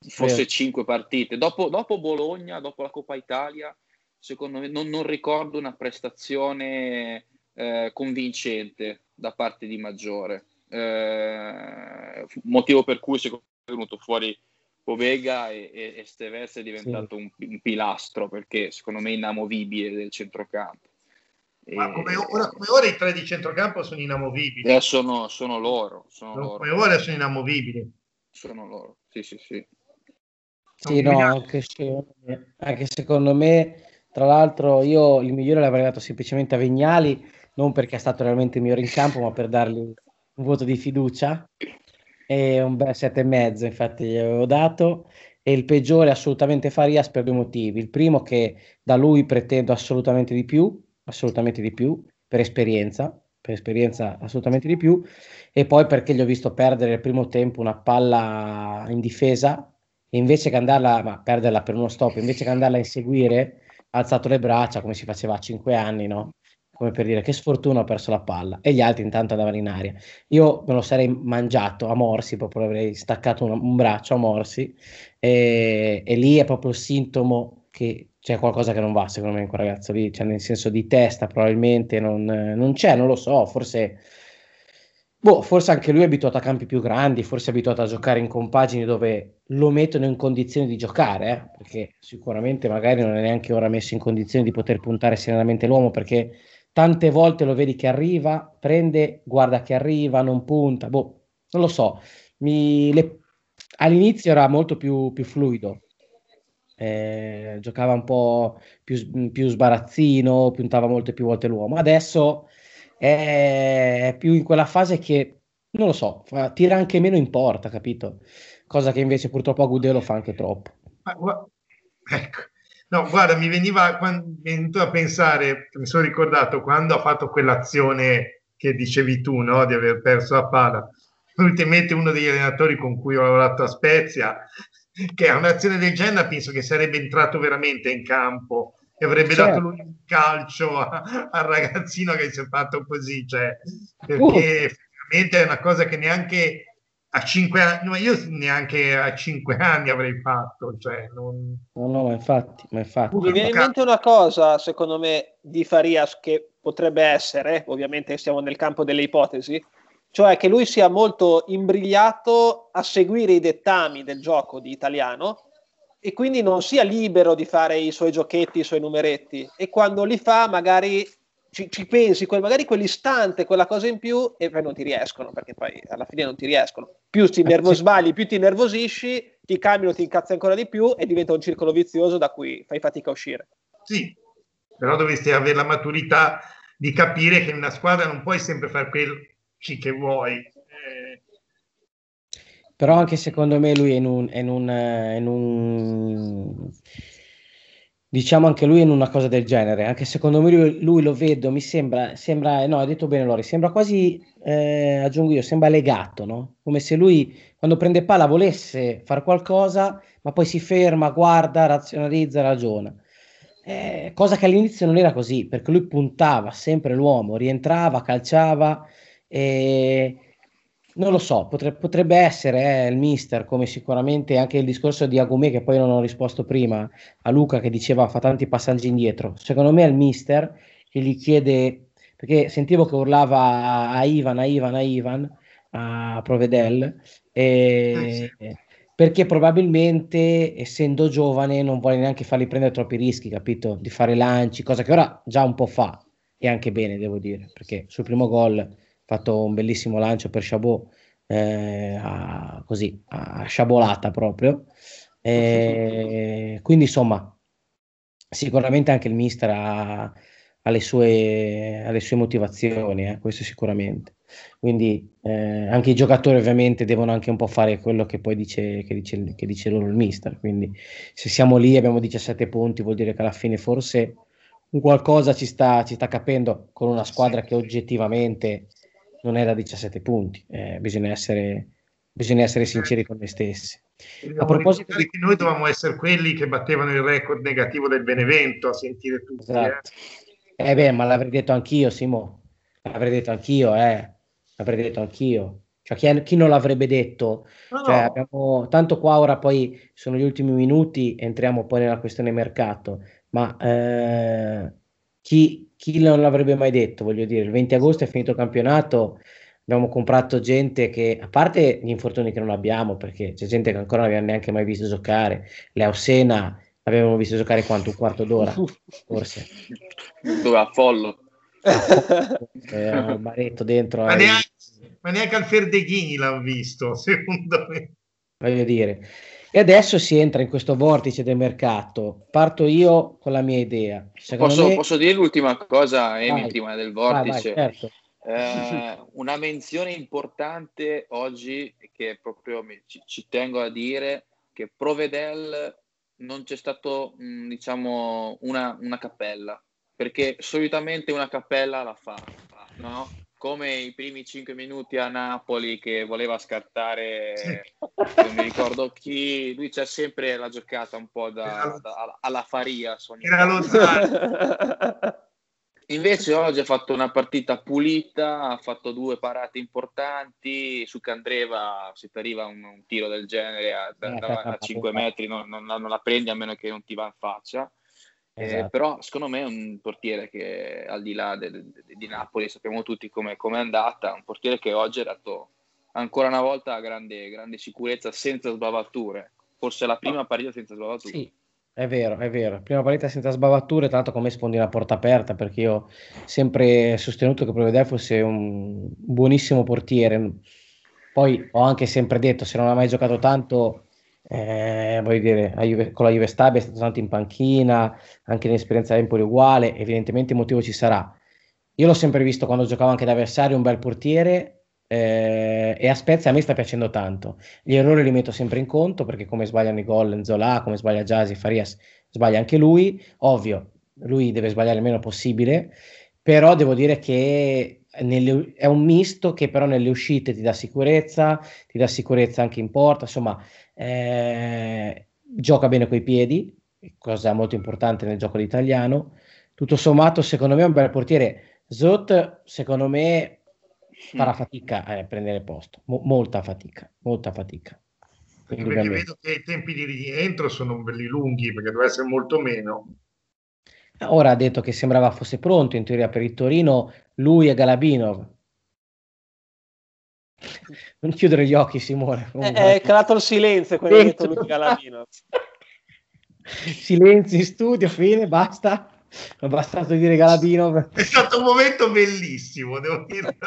forse cinque partite. Dopo, dopo, Bologna, dopo la Coppa Italia, secondo me non, non ricordo una prestazione eh, convincente da parte di Maggiore. Eh, motivo per cui secondo me è venuto fuori Povega e, e, e Steves è diventato sì. un, un, pilastro perché secondo me è inamovibile del centrocampo. Ma come ora, come ora, i tre di centrocampo sono inamovibili. Eh, sono, sono, loro. Sono come loro. Come ora sono inamovibili. Sono loro, sì, sì, sì. Sì, no, anche, anche secondo me, tra l'altro, io il migliore l'avrei dato semplicemente a Vignali, non perché è stato realmente il migliore in campo, ma per dargli un voto di fiducia. E un bel sette e mezzo, infatti, gli avevo dato. E il peggiore assolutamente Farias per due motivi. Il primo che da lui pretendo assolutamente di più, assolutamente di più, per esperienza, per esperienza assolutamente di più, e poi perché gli ho visto perdere il primo tempo una palla in difesa e invece che andarla, ma perderla per uno stop, invece che andarla a inseguire, ha alzato le braccia come si faceva a 5 anni, no? Come per dire che sfortuna ho perso la palla e gli altri intanto andavano in aria. Io me lo sarei mangiato a morsi, proprio avrei staccato un, un braccio a morsi e, e lì è proprio il sintomo che c'è qualcosa che non va secondo me in quel ragazzo lì, cioè nel senso di testa probabilmente non, non c'è, non lo so, forse Boh, forse anche lui è abituato a campi più grandi, forse è abituato a giocare in compagini dove lo mettono in condizioni di giocare, eh? perché sicuramente magari non è neanche ora messo in condizione di poter puntare serenamente l'uomo, perché tante volte lo vedi che arriva, prende, guarda che arriva, non punta, boh, non lo so. Mi, le, all'inizio era molto più, più fluido, eh, giocava un po' più, più sbarazzino, puntava molte più volte l'uomo. Adesso è più in quella fase che, non lo so, fa, tira anche meno in porta, capito? Cosa che invece purtroppo a Gudelo fa anche troppo. Ma, ecco, no, guarda, mi veniva quando, a pensare, mi sono ricordato quando ha fatto quell'azione che dicevi tu, no? Di aver perso la palla. Ultimamente uno degli allenatori con cui ho lavorato a Spezia che a un'azione del genere penso che sarebbe entrato veramente in campo e avrebbe certo. dato lui un calcio a, al ragazzino che si è fatto così, cioè, perché uh. effettivamente è una cosa che neanche a cinque anni, ma io neanche a cinque anni avrei fatto. Cioè non... No, no, ma infatti, ma infatti. Mi viene in mente una cosa, secondo me, di Farias che potrebbe essere, ovviamente siamo nel campo delle ipotesi, cioè che lui sia molto imbrigliato a seguire i dettami del gioco di italiano e quindi non sia libero di fare i suoi giochetti, i suoi numeretti e quando li fa magari ci, ci pensi, quel, magari quell'istante, quella cosa in più e poi non ti riescono perché poi alla fine non ti riescono. Più ti nervos- sbagli, più ti nervosisci, ti cambiano, ti incazzi ancora di più e diventa un circolo vizioso da cui fai fatica a uscire. Sì, però dovresti avere la maturità di capire che in una squadra non puoi sempre fare quel che vuoi. Eh. Però anche secondo me lui è in un, è in un, è in un diciamo anche lui in una cosa del genere, anche secondo me lui, lui lo vedo, mi sembra, sembra, no, hai detto bene Lori, sembra quasi, eh, aggiungo io, sembra legato, no? Come se lui quando prende palla volesse fare qualcosa, ma poi si ferma, guarda, razionalizza, ragiona. Eh, cosa che all'inizio non era così, perché lui puntava sempre l'uomo, rientrava, calciava, e non lo so, potrebbe, potrebbe essere eh, il mister, come sicuramente anche il discorso di Agumè, che poi non ho risposto prima a Luca che diceva fa tanti passaggi indietro. Secondo me è il mister che gli chiede, perché sentivo che urlava a Ivan, a Ivan, a Ivan, a Provedel, e, eh, perché probabilmente essendo giovane non vuole neanche fargli prendere troppi rischi, capito? Di fare lanci, cosa che ora già un po' fa, e anche bene devo dire, perché sul primo gol fatto un bellissimo lancio per Chabot, eh, a, così, a sciabolata proprio. E, quindi insomma, sicuramente anche il mister ha, ha, le, sue, ha le, sue, motivazioni, eh, questo sicuramente. Quindi eh, anche i giocatori ovviamente devono anche un po' fare quello che poi dice, che dice, che dice loro il mister. Quindi se siamo lì abbiamo 17 punti vuol dire che alla fine forse un qualcosa ci sta, ci sta capendo con una squadra che oggettivamente non è da 17 punti, eh, bisogna, essere, bisogna essere sinceri con noi stessi. a proposito di... noi dovevamo essere quelli che battevano il record negativo del Benevento a sentire tutti. Eh. Esatto. Eh. eh beh, ma l'avrei detto anch'io, Simo. L'avrei detto anch'io, eh. L'avrei detto anch'io. Cioè, chi, chi non l'avrebbe detto? No, cioè, no. Abbiamo, tanto qua ora poi sono gli ultimi minuti, entriamo poi nella questione mercato, ma eh, chi, chi non l'avrebbe mai detto, voglio dire, il 20 agosto è finito il campionato, abbiamo comprato gente che, a parte gli infortuni che non abbiamo, perché c'è gente che ancora non abbiamo neanche mai visto giocare, Leo Sena l'avevamo visto giocare quanto? Un quarto d'ora, forse. Dove a Follo. Eh, al baretto dentro. Ma, ai... neanche, ma neanche al Ferdeghini l'hanno visto, secondo me. Voglio dire. E adesso si entra in questo vortice del mercato. Parto io con la mia idea. Posso, me... posso, dire l'ultima cosa, Emi, prima del vortice? Vai, vai, certo. eh, una menzione importante oggi che proprio mi, ci, ci, tengo a dire che Provedel non c'è stato mh, diciamo una, una cappella perché solitamente una cappella la fa no? Come i primi cinque minuti a Napoli che voleva scartare, non mi ricordo chi, lui c'è sempre la giocata un po' da, da, alla Faria. Era Invece oggi ha fatto una partita pulita, ha fatto due parate importanti, su Candreva se ti arriva un, un tiro del genere a, a, a 5 metri non, non, non, la prendi a meno che non ti va in faccia. Eh, esatto. Eh, però secondo me è un portiere che al di là de, de, de, di Napoli sappiamo tutti come è andata, un portiere che oggi ha dato ancora una volta grande, grande sicurezza senza sbavature, forse la prima partita senza sbavature. Sì. È vero, è vero. Prima partita senza sbavature, tra l'altro come sfondi una porta aperta, perché io ho sempre sostenuto che Provedel fosse un buonissimo portiere. Poi ho anche sempre detto, se non ha mai giocato tanto, eh, voglio dire, Juve, con la Juve Stabia è stato tanto in panchina, anche nell'esperienza Empoli uguale, evidentemente il motivo ci sarà. Io l'ho sempre visto quando giocavo anche da avversario, un bel portiere, eh, e a Spezia a me sta piacendo tanto. Gli errori li metto sempre in conto perché come sbagliano i gol Zola, come sbaglia Jasi, Farias, sbaglia anche lui. Ovvio, lui deve sbagliare il meno possibile, però devo dire che nelle, è un misto che però nelle uscite ti dà sicurezza, ti dà sicurezza anche in porta, insomma, eh, gioca bene coi piedi, cosa molto importante nel gioco italiano. Tutto sommato, secondo me è un bel portiere. Zot, secondo me, farà fatica a prendere posto, Mo- molta fatica, molta fatica. Perché vedo che i tempi di rientro sono belli lunghi, perché deve essere molto meno. Ora ha detto che sembrava fosse pronto in teoria per il Torino, lui e Galabinov. Non chiudere gli occhi, Simone. È, è calato il silenzio quando ha detto lui e Galabinov. Silenzio in studio, fine, basta. È bastato dire Galabino. È stato un momento bellissimo, devo dire.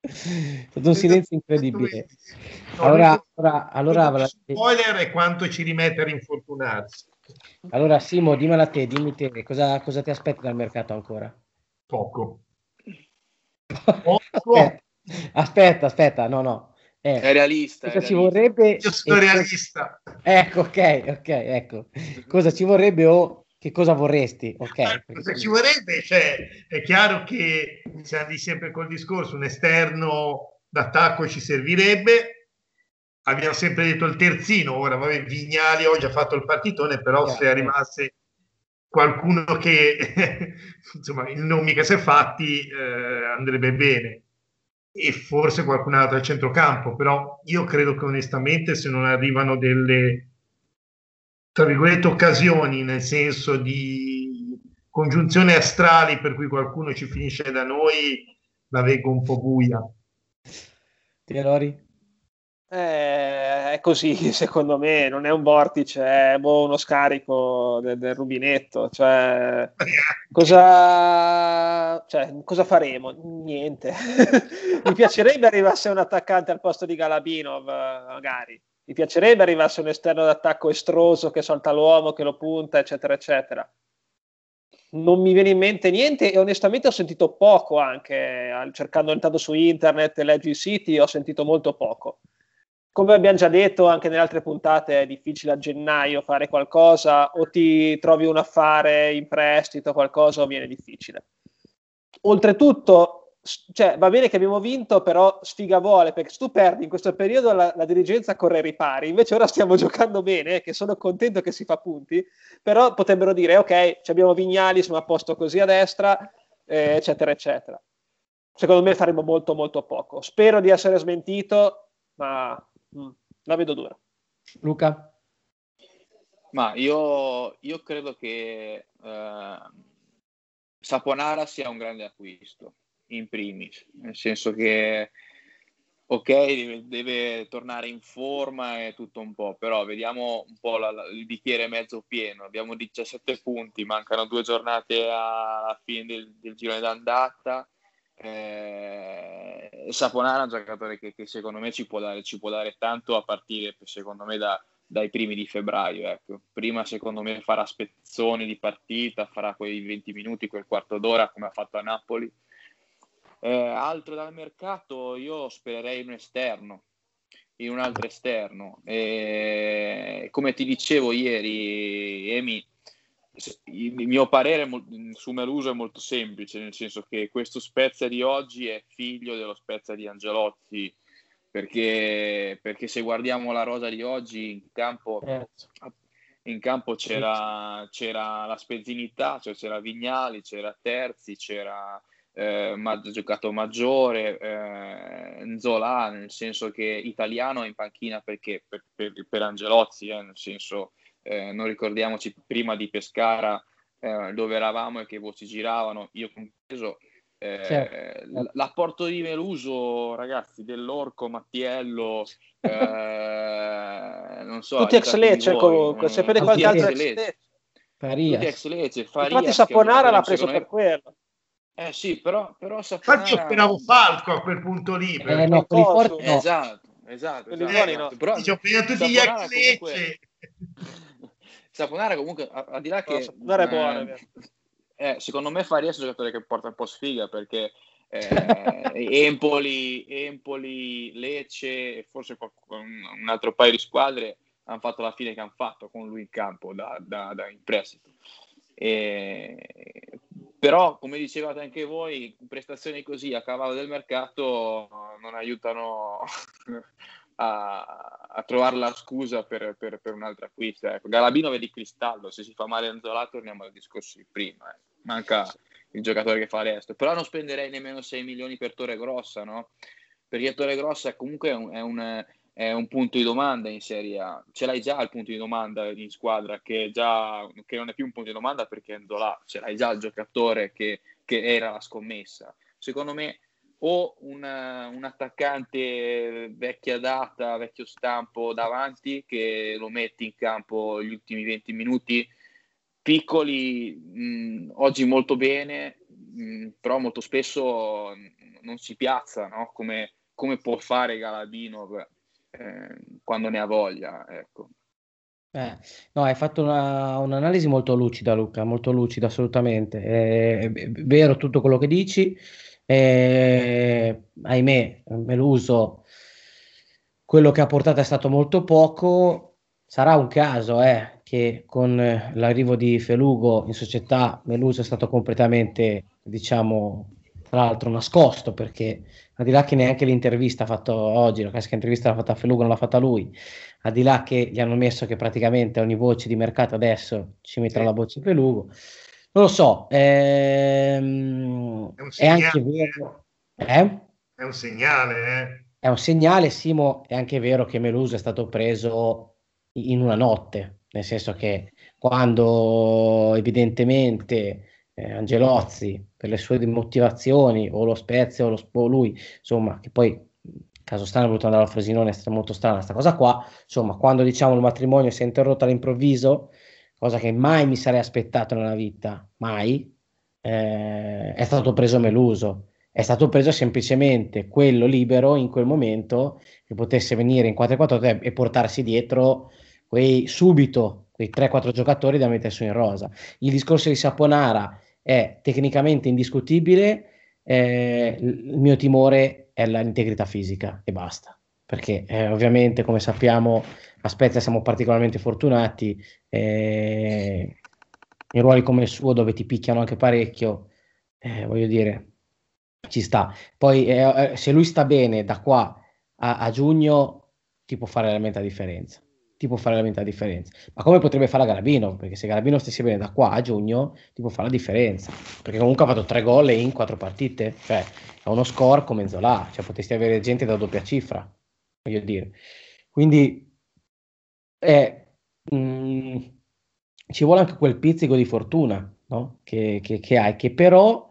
È stato un silenzio incredibile. allora, allora, allora spoiler è quanto ci rimette a rinfortunarsi. Allora, Simo, dimmela a te, dimmi te, cosa, cosa ti aspetti dal mercato ancora? Poco. Poco. Aspetta, aspetta, no, no. Eh, è realista. Cosa è ci vorrebbe? Io sono realista. Ecco, ok, ok, ecco. Cosa ci vorrebbe o che cosa vorresti? Ok. Cosa ci vorrebbe? Cioè, è chiaro che siamo sempre col discorso, un esterno d'attacco ci servirebbe. Abbiamo sempre detto il terzino, ora vabbè, Vignali oggi ha fatto il partitone, però yeah, se arrivasse qualcuno che insomma il non mica si è fatti eh, andrebbe bene e forse qualcun altro al centrocampo, però io credo che onestamente se non arrivano delle tra virgolette, occasioni, nel senso di congiunzioni astrali per cui qualcuno ci finisce da noi, la vengo un po' buia. Ti Lori? Eh, è così, secondo me, non è un vortice, è boh, uno scarico del, del rubinetto. Cioè, cosa, cioè, cosa faremo? Niente. Mi piacerebbe arrivasse un attaccante al posto di Galabinov, magari mi piacerebbe arrivasse un esterno d'attacco estroso che salta l'uomo, che lo punta, eccetera, eccetera. Non mi viene in mente niente e onestamente ho sentito poco anche, cercando intanto su internet, leggi i siti, ho sentito molto poco. Come abbiamo già detto anche nelle altre puntate, è difficile a gennaio fare qualcosa, o ti trovi un affare in prestito, qualcosa, o viene difficile. Oltretutto, cioè, va bene che abbiamo vinto, però sfiga vuole, perché se tu perdi in questo periodo la, la, dirigenza corre ai ripari, invece ora stiamo giocando bene, che sono contento che si fa punti, però potrebbero dire, ok, abbiamo Vignali, siamo a posto così a destra, eh, eccetera, eccetera. Secondo me faremo molto, molto poco. Spero di essere smentito, ma la vedo dura. Luca? Ma io, io credo che eh, Saponara sia un grande acquisto in primis, nel senso che ok, deve, deve, tornare in forma e tutto un po', però vediamo un po' la, la, il bicchiere mezzo pieno. Abbiamo 17 punti, mancano due giornate alla fine del, del girone d'andata. Eh, Saponara è un giocatore che, che, secondo me ci può, dare, ci può dare tanto a partire, secondo me, da, dai primi di febbraio. Ecco. Prima, secondo me, farà spezzoni di partita, farà quei 20 minuti, quel quarto d'ora come ha fatto a Napoli eh, altro dal mercato, io spererei un esterno, in un altro esterno. E, come ti dicevo ieri, Emi, il mio parere su Meluso è molto semplice, nel senso che questo Spezia di oggi è figlio dello Spezia di Angelotti, perché, perché se guardiamo la rosa di oggi in campo, certo. in campo c'era, c'era la spezzinità, cioè c'era Vignali, c'era Terzi, c'era eh, ma, giocato maggiore, eh, Nzola, nel senso che italiano in panchina perché per, per, per Angelozzi, eh, nel senso eh, non ricordiamoci prima di Pescara eh, dove eravamo e che voci giravano, io compreso. Eh, certo. L'apporto di Meluso, ragazzi, dell'Orco, Mattiello, eh, non so. Tutti ex Lecce comunque, se per qualche altro ex Lecce. Tutti ex Lecce, Farias. Infatti Saponara l'ha preso per quello. Eh sì, però, però Saponara... Infatti io speravo Falco a quel punto lì. Eh, no, quelli forti no. Esatto, esatto. esatto. Eh, no. Però, dicevo, prima tutti gli ex Lecce. Saponara comunque, a, a di là che... Saponara è buono, eh, secondo me Farias è un giocatore che porta un po' sfiga perché eh, Empoli, Empoli, Lecce e forse un altro paio di squadre hanno fatto la fine che hanno fatto con lui in campo da, da, da in prestito. E, però, come dicevate anche voi, prestazioni così a cavallo del mercato non aiutano a, a trovare la scusa per, per, per un'altra acquisto. Ecco. Galabino vedi cristallo, se si fa male Anzola torniamo al discorso di prima. Eh. Manca il giocatore che fa resto. Però non spenderei nemmeno 6 milioni per Torre Grossa, no? Perché Torre Grossa comunque è un, è un, è un punto di domanda in Serie A. Ce l'hai già il punto di domanda in squadra, che, già, che non è più un punto di domanda perché è Ndola. Ce l'hai già il giocatore che, che era la scommessa. Secondo me o un, un, attaccante vecchia data, vecchio stampo davanti che lo metti in campo gli ultimi 20 minuti piccoli, mh, oggi molto bene, mh, però molto spesso non si piazza, no? come, come, può fare Galadino eh, quando ne ha voglia. Ecco. Eh, no, hai fatto una, un'analisi molto lucida, Luca, molto lucida, assolutamente. È, è vero tutto quello che dici. Eh, ahimè, Meluso, quello che ha portato è stato molto poco. Sarà un caso, eh, che con l'arrivo di Felugo in società Meluso è stato completamente, diciamo, tra l'altro nascosto perché al di là che neanche l'intervista fatta oggi, la classica intervista l'ha fatta a Felugo, non l'ha fatta lui, al di là che gli hanno messo che praticamente ogni voce di mercato adesso ci mettono la voce Felugo, non lo so, ehm, è, è, anche vero. Eh? È un segnale, eh? È un segnale, Simo, è anche vero che Meluso è stato preso in una notte, nel senso che quando evidentemente eh, Angelozzi per le sue motivazioni o lo Spezia o, lo, o lui, insomma, che poi caso strano è voluto andare al Frosinone, è molto strana questa cosa qua, insomma, quando diciamo il matrimonio si è interrotto all'improvviso, cosa che mai mi sarei aspettato nella vita, mai, eh, è stato preso Meluso, è stato preso semplicemente quello libero in quel momento che potesse venire in 4-4 e portarsi dietro quei subito quei 3-4 giocatori da mettere su in rosa. Il discorso di Saponara è tecnicamente indiscutibile, eh, il mio timore è l'integrità fisica e basta, perché eh, ovviamente come sappiamo a Spezia siamo particolarmente fortunati, eh, in ruoli come il suo dove ti picchiano anche parecchio, eh, voglio dire, ci sta. Poi eh, eh, se lui sta bene da qua a, a giugno ti può fare veramente la differenza ti può fare veramente la differenza. Ma come potrebbe fare Garabino? Perché se Garabino stesse bene da qua a giugno, ti può fare la differenza. Perché comunque ha fatto tre gol in quattro partite, cioè è uno score come Zola, cioè potresti avere gente da doppia cifra, voglio dire. Quindi è, mh, mm, ci vuole anche quel pizzico di fortuna no? che, che, che hai, che però,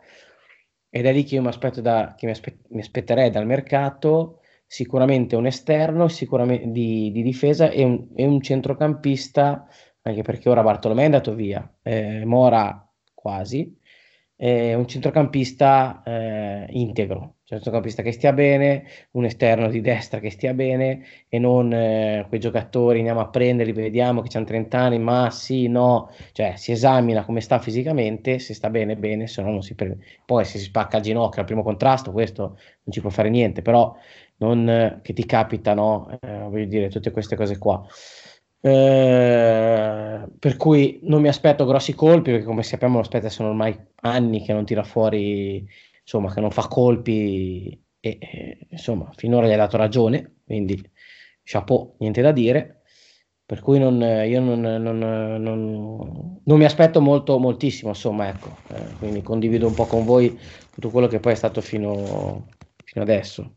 ed è lì che io da, che mi, aspe- mi aspetterei dal mercato, sicuramente un esterno sicuramente di, di difesa e un, e un, centrocampista, anche perché ora Bartolomei è andato via, eh, Mora quasi, eh, un centrocampista eh, integro, un centrocampista che stia bene, un esterno di destra che stia bene e non eh, quei giocatori andiamo a prenderli, vediamo che hanno 30 anni, ma sì, no, cioè si esamina come sta fisicamente, se sta bene, bene, se no non si prende. Poi se si spacca il ginocchio al primo contrasto, questo non ci può fare niente, però non che ti capitano, eh, voglio dire, tutte queste cose qua. Eh, per cui non mi aspetto grossi colpi perché come sappiamo lo Spezia sono ormai anni che non tira fuori insomma che non fa colpi e eh, insomma finora gli ha dato ragione quindi chapeau niente da dire. Per cui non, io non, non, non, mi aspetto molto moltissimo insomma ecco. Eh, quindi condivido un po' con voi tutto quello che poi è stato fino, fino adesso.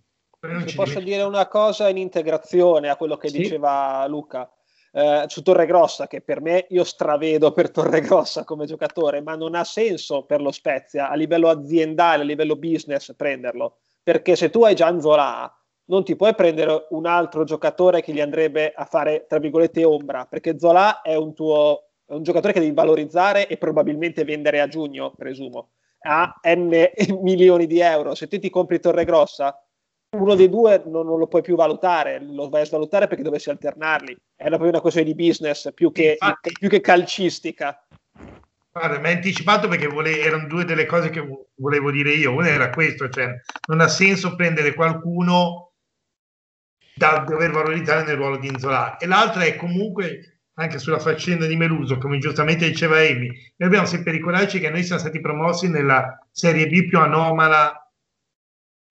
Se posso dire una cosa in integrazione a quello che sì. diceva Luca eh, su Torregrossa, che per me io stravedo per Torregrossa come giocatore, ma non ha senso per lo Spezia a livello aziendale, a livello business prenderlo, perché se tu hai Gian Zola, non ti puoi prendere un altro giocatore che gli andrebbe a fare, tra virgolette, ombra, perché Zola è un tuo è un giocatore che devi valorizzare e probabilmente vendere a giugno, presumo, a n milioni di euro. Se te ti compri Torre Grossa, uno dei due non, non, lo puoi più valutare, lo vai a svalutare perché dovessi alternarli. È proprio una questione di business più che, Infatti, più che calcistica. Guarda, mi hai anticipato perché vole- erano due delle cose che volevo dire io. Una era questo, cioè non ha senso prendere qualcuno da dover valorizzare nel ruolo di Inzola. E l'altra è comunque anche sulla faccenda di Meluso, come giustamente diceva Amy, noi dobbiamo sempre ricordarci che noi siamo stati promossi nella Serie B più anomala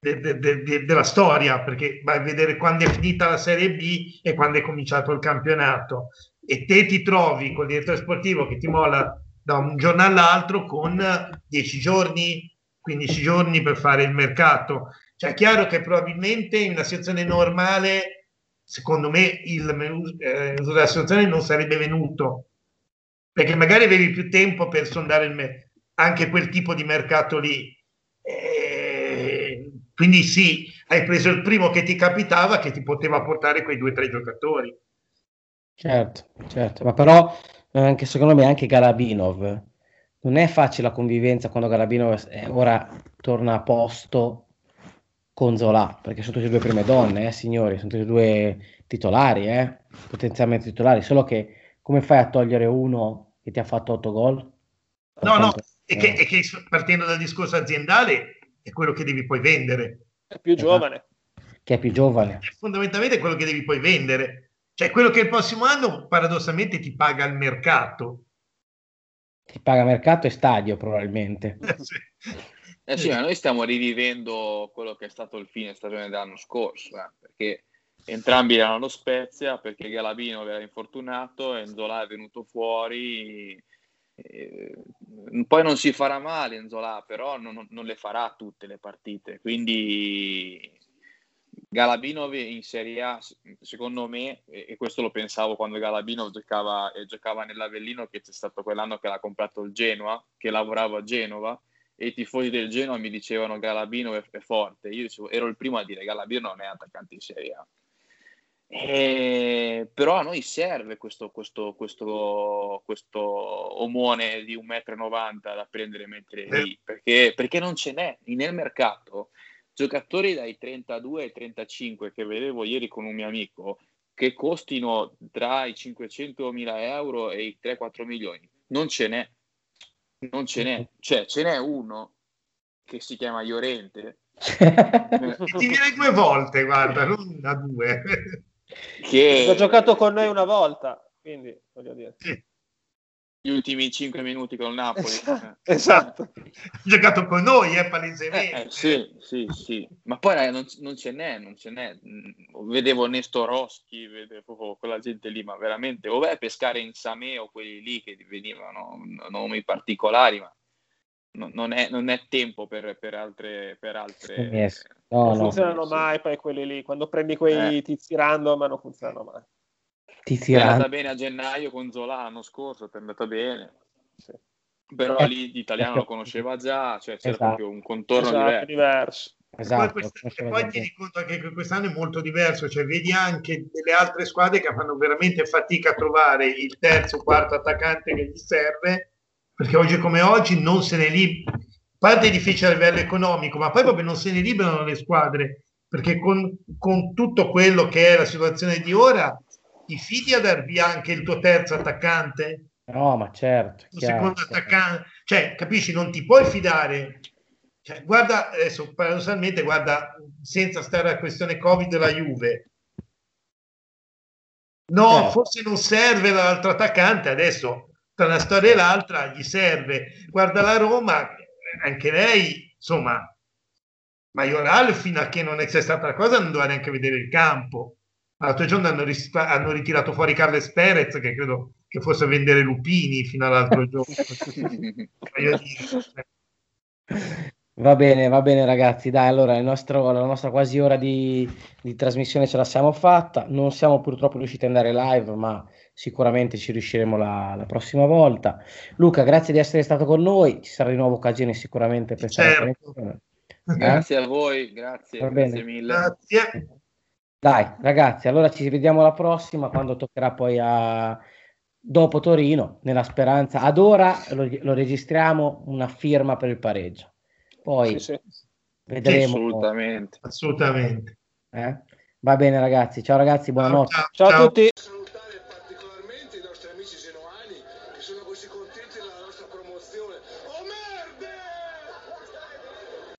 de, de, de, della storia, perché vai a vedere quando è finita la Serie B e quando è cominciato il campionato. E te ti trovi col direttore sportivo che ti molla da un giorno all'altro con 10 giorni, 15 giorni per fare il mercato. Cioè è chiaro che probabilmente in una situazione normale, secondo me, il eh, della situazione non sarebbe venuto, perché magari avevi più tempo per sondare me- anche quel tipo di mercato lì. Eh, quindi sì, hai preso il primo che ti capitava che ti poteva portare quei due o tre giocatori. Certo, certo, ma però anche secondo me anche Galabinov non è facile la convivenza quando Galabinov ora torna a posto con Zola, perché sono tutte e due prime donne, eh, signori, sono tutte e due titolari, eh, potenzialmente titolari, solo che come fai a togliere uno che ti ha fatto 8 gol? No, no, e che, e che, partendo dal discorso aziendale è quello che devi poi vendere. È più giovane. Che è più giovane. Fondamentalmente è quello che devi poi vendere. Cioè quello che il prossimo anno paradossalmente ti paga il mercato. Ti paga mercato e stadio probabilmente. Eh sì, ma noi stiamo rivivendo quello che è stato il fine stagione dell'anno scorso, eh, perché entrambi erano lo Spezia, perché Galabino era infortunato, Enzola è venuto fuori, eh, poi non si farà male Enzola, però non, non, le farà tutte le partite, quindi Galabinov in Serie A, secondo me, e questo lo pensavo quando Galabinov giocava, giocava nell'Avellino, che c'è stato quell'anno che l'ha comprato il Genoa, che lavorava a Genova, e i tifosi del Genoa mi dicevano Galabino è, forte. Io ero il primo a dire Galabino non è attaccante in Serie A. E, però a noi serve questo, questo, questo, questo omone di 1,90 m da prendere e mettere lì, perché, perché non ce n'è nel mercato. Giocatori dai 32 ai 35 che vedevo ieri con un mio amico che costino tra i 500 mila euro e i 3-4 milioni, non ce n'è non ce n'è, cioè ce n'è uno che si chiama Iorente. Ti viene due volte, guarda, non da due. Che... Ha giocato con noi una volta, quindi voglio dire. Sì. Gli ultimi cinque minuti con Napoli. esatto. Ha giocato con noi, eh, palesemente. Eh, eh, sì, sì, sì. Ma poi eh, non, non, ce n'è, non ce n'è. Mm, vedevo Nestoroschi, vedevo quella gente lì, ma veramente, o vai a pescare in Sameo quelli lì che venivano nomi particolari, ma non è, non è tempo per, per, altre... Per altre. No, non no. funzionano mai poi quelli lì, quando prendi quei eh. tizi random non funzionano mai. Tizi è andata bene a gennaio con Zola l'anno scorso, è andata bene. Sì. Però eh. lì l'italiano lo conosceva già, cioè c'era esatto. proprio un contorno esatto, diverso. diverso. Esatto, e poi, e poi ti rendi conto anche che quest'anno è molto diverso, cioè vedi anche delle altre squadre che fanno veramente fatica a trovare il terzo o quarto attaccante che gli serve, perché oggi come oggi non se ne libera. Parte difficile a livello economico, ma poi proprio non se ne liberano le squadre, perché con, con tutto quello che è la situazione di ora, ti fidi a dar via anche il tuo terzo attaccante? No, ma certo. Il secondo certo. attaccante, cioè, capisci, non ti puoi fidare. Cioè, guarda, adesso paradossalmente, guarda, senza stare alla questione Covid della Juve. No, certo. forse non serve l'altro attaccante, adesso tra una storia e l'altra gli serve. Guarda la Roma, anche lei, insomma, Maioral fino a che non è stata la cosa non doveva neanche vedere il campo. L'altro giorno hanno, ris- hanno, ritirato fuori Carles Perez, che credo che fosse a vendere lupini fino all'altro giorno. Va bene, va bene ragazzi, dai, allora nostro, la nostra quasi ora di, di, trasmissione ce la siamo fatta, non siamo purtroppo riusciti ad andare live, ma sicuramente ci riusciremo la, la prossima volta. Luca, grazie di essere stato con noi, ci sarà di nuovo occasione sicuramente per certo. stare con Eh? Grazie a voi, grazie, grazie mille. Grazie. Dai, ragazzi, allora ci vediamo la prossima quando toccherà poi a dopo Torino, nella speranza. Ad ora lo, lo registriamo una firma per il pareggio. Poi sì, sì. vedremo. assolutamente. Assolutamente. Eh? Va bene, ragazzi. Ciao, ragazzi, buonanotte. Ciao, ciao, ciao a tutti.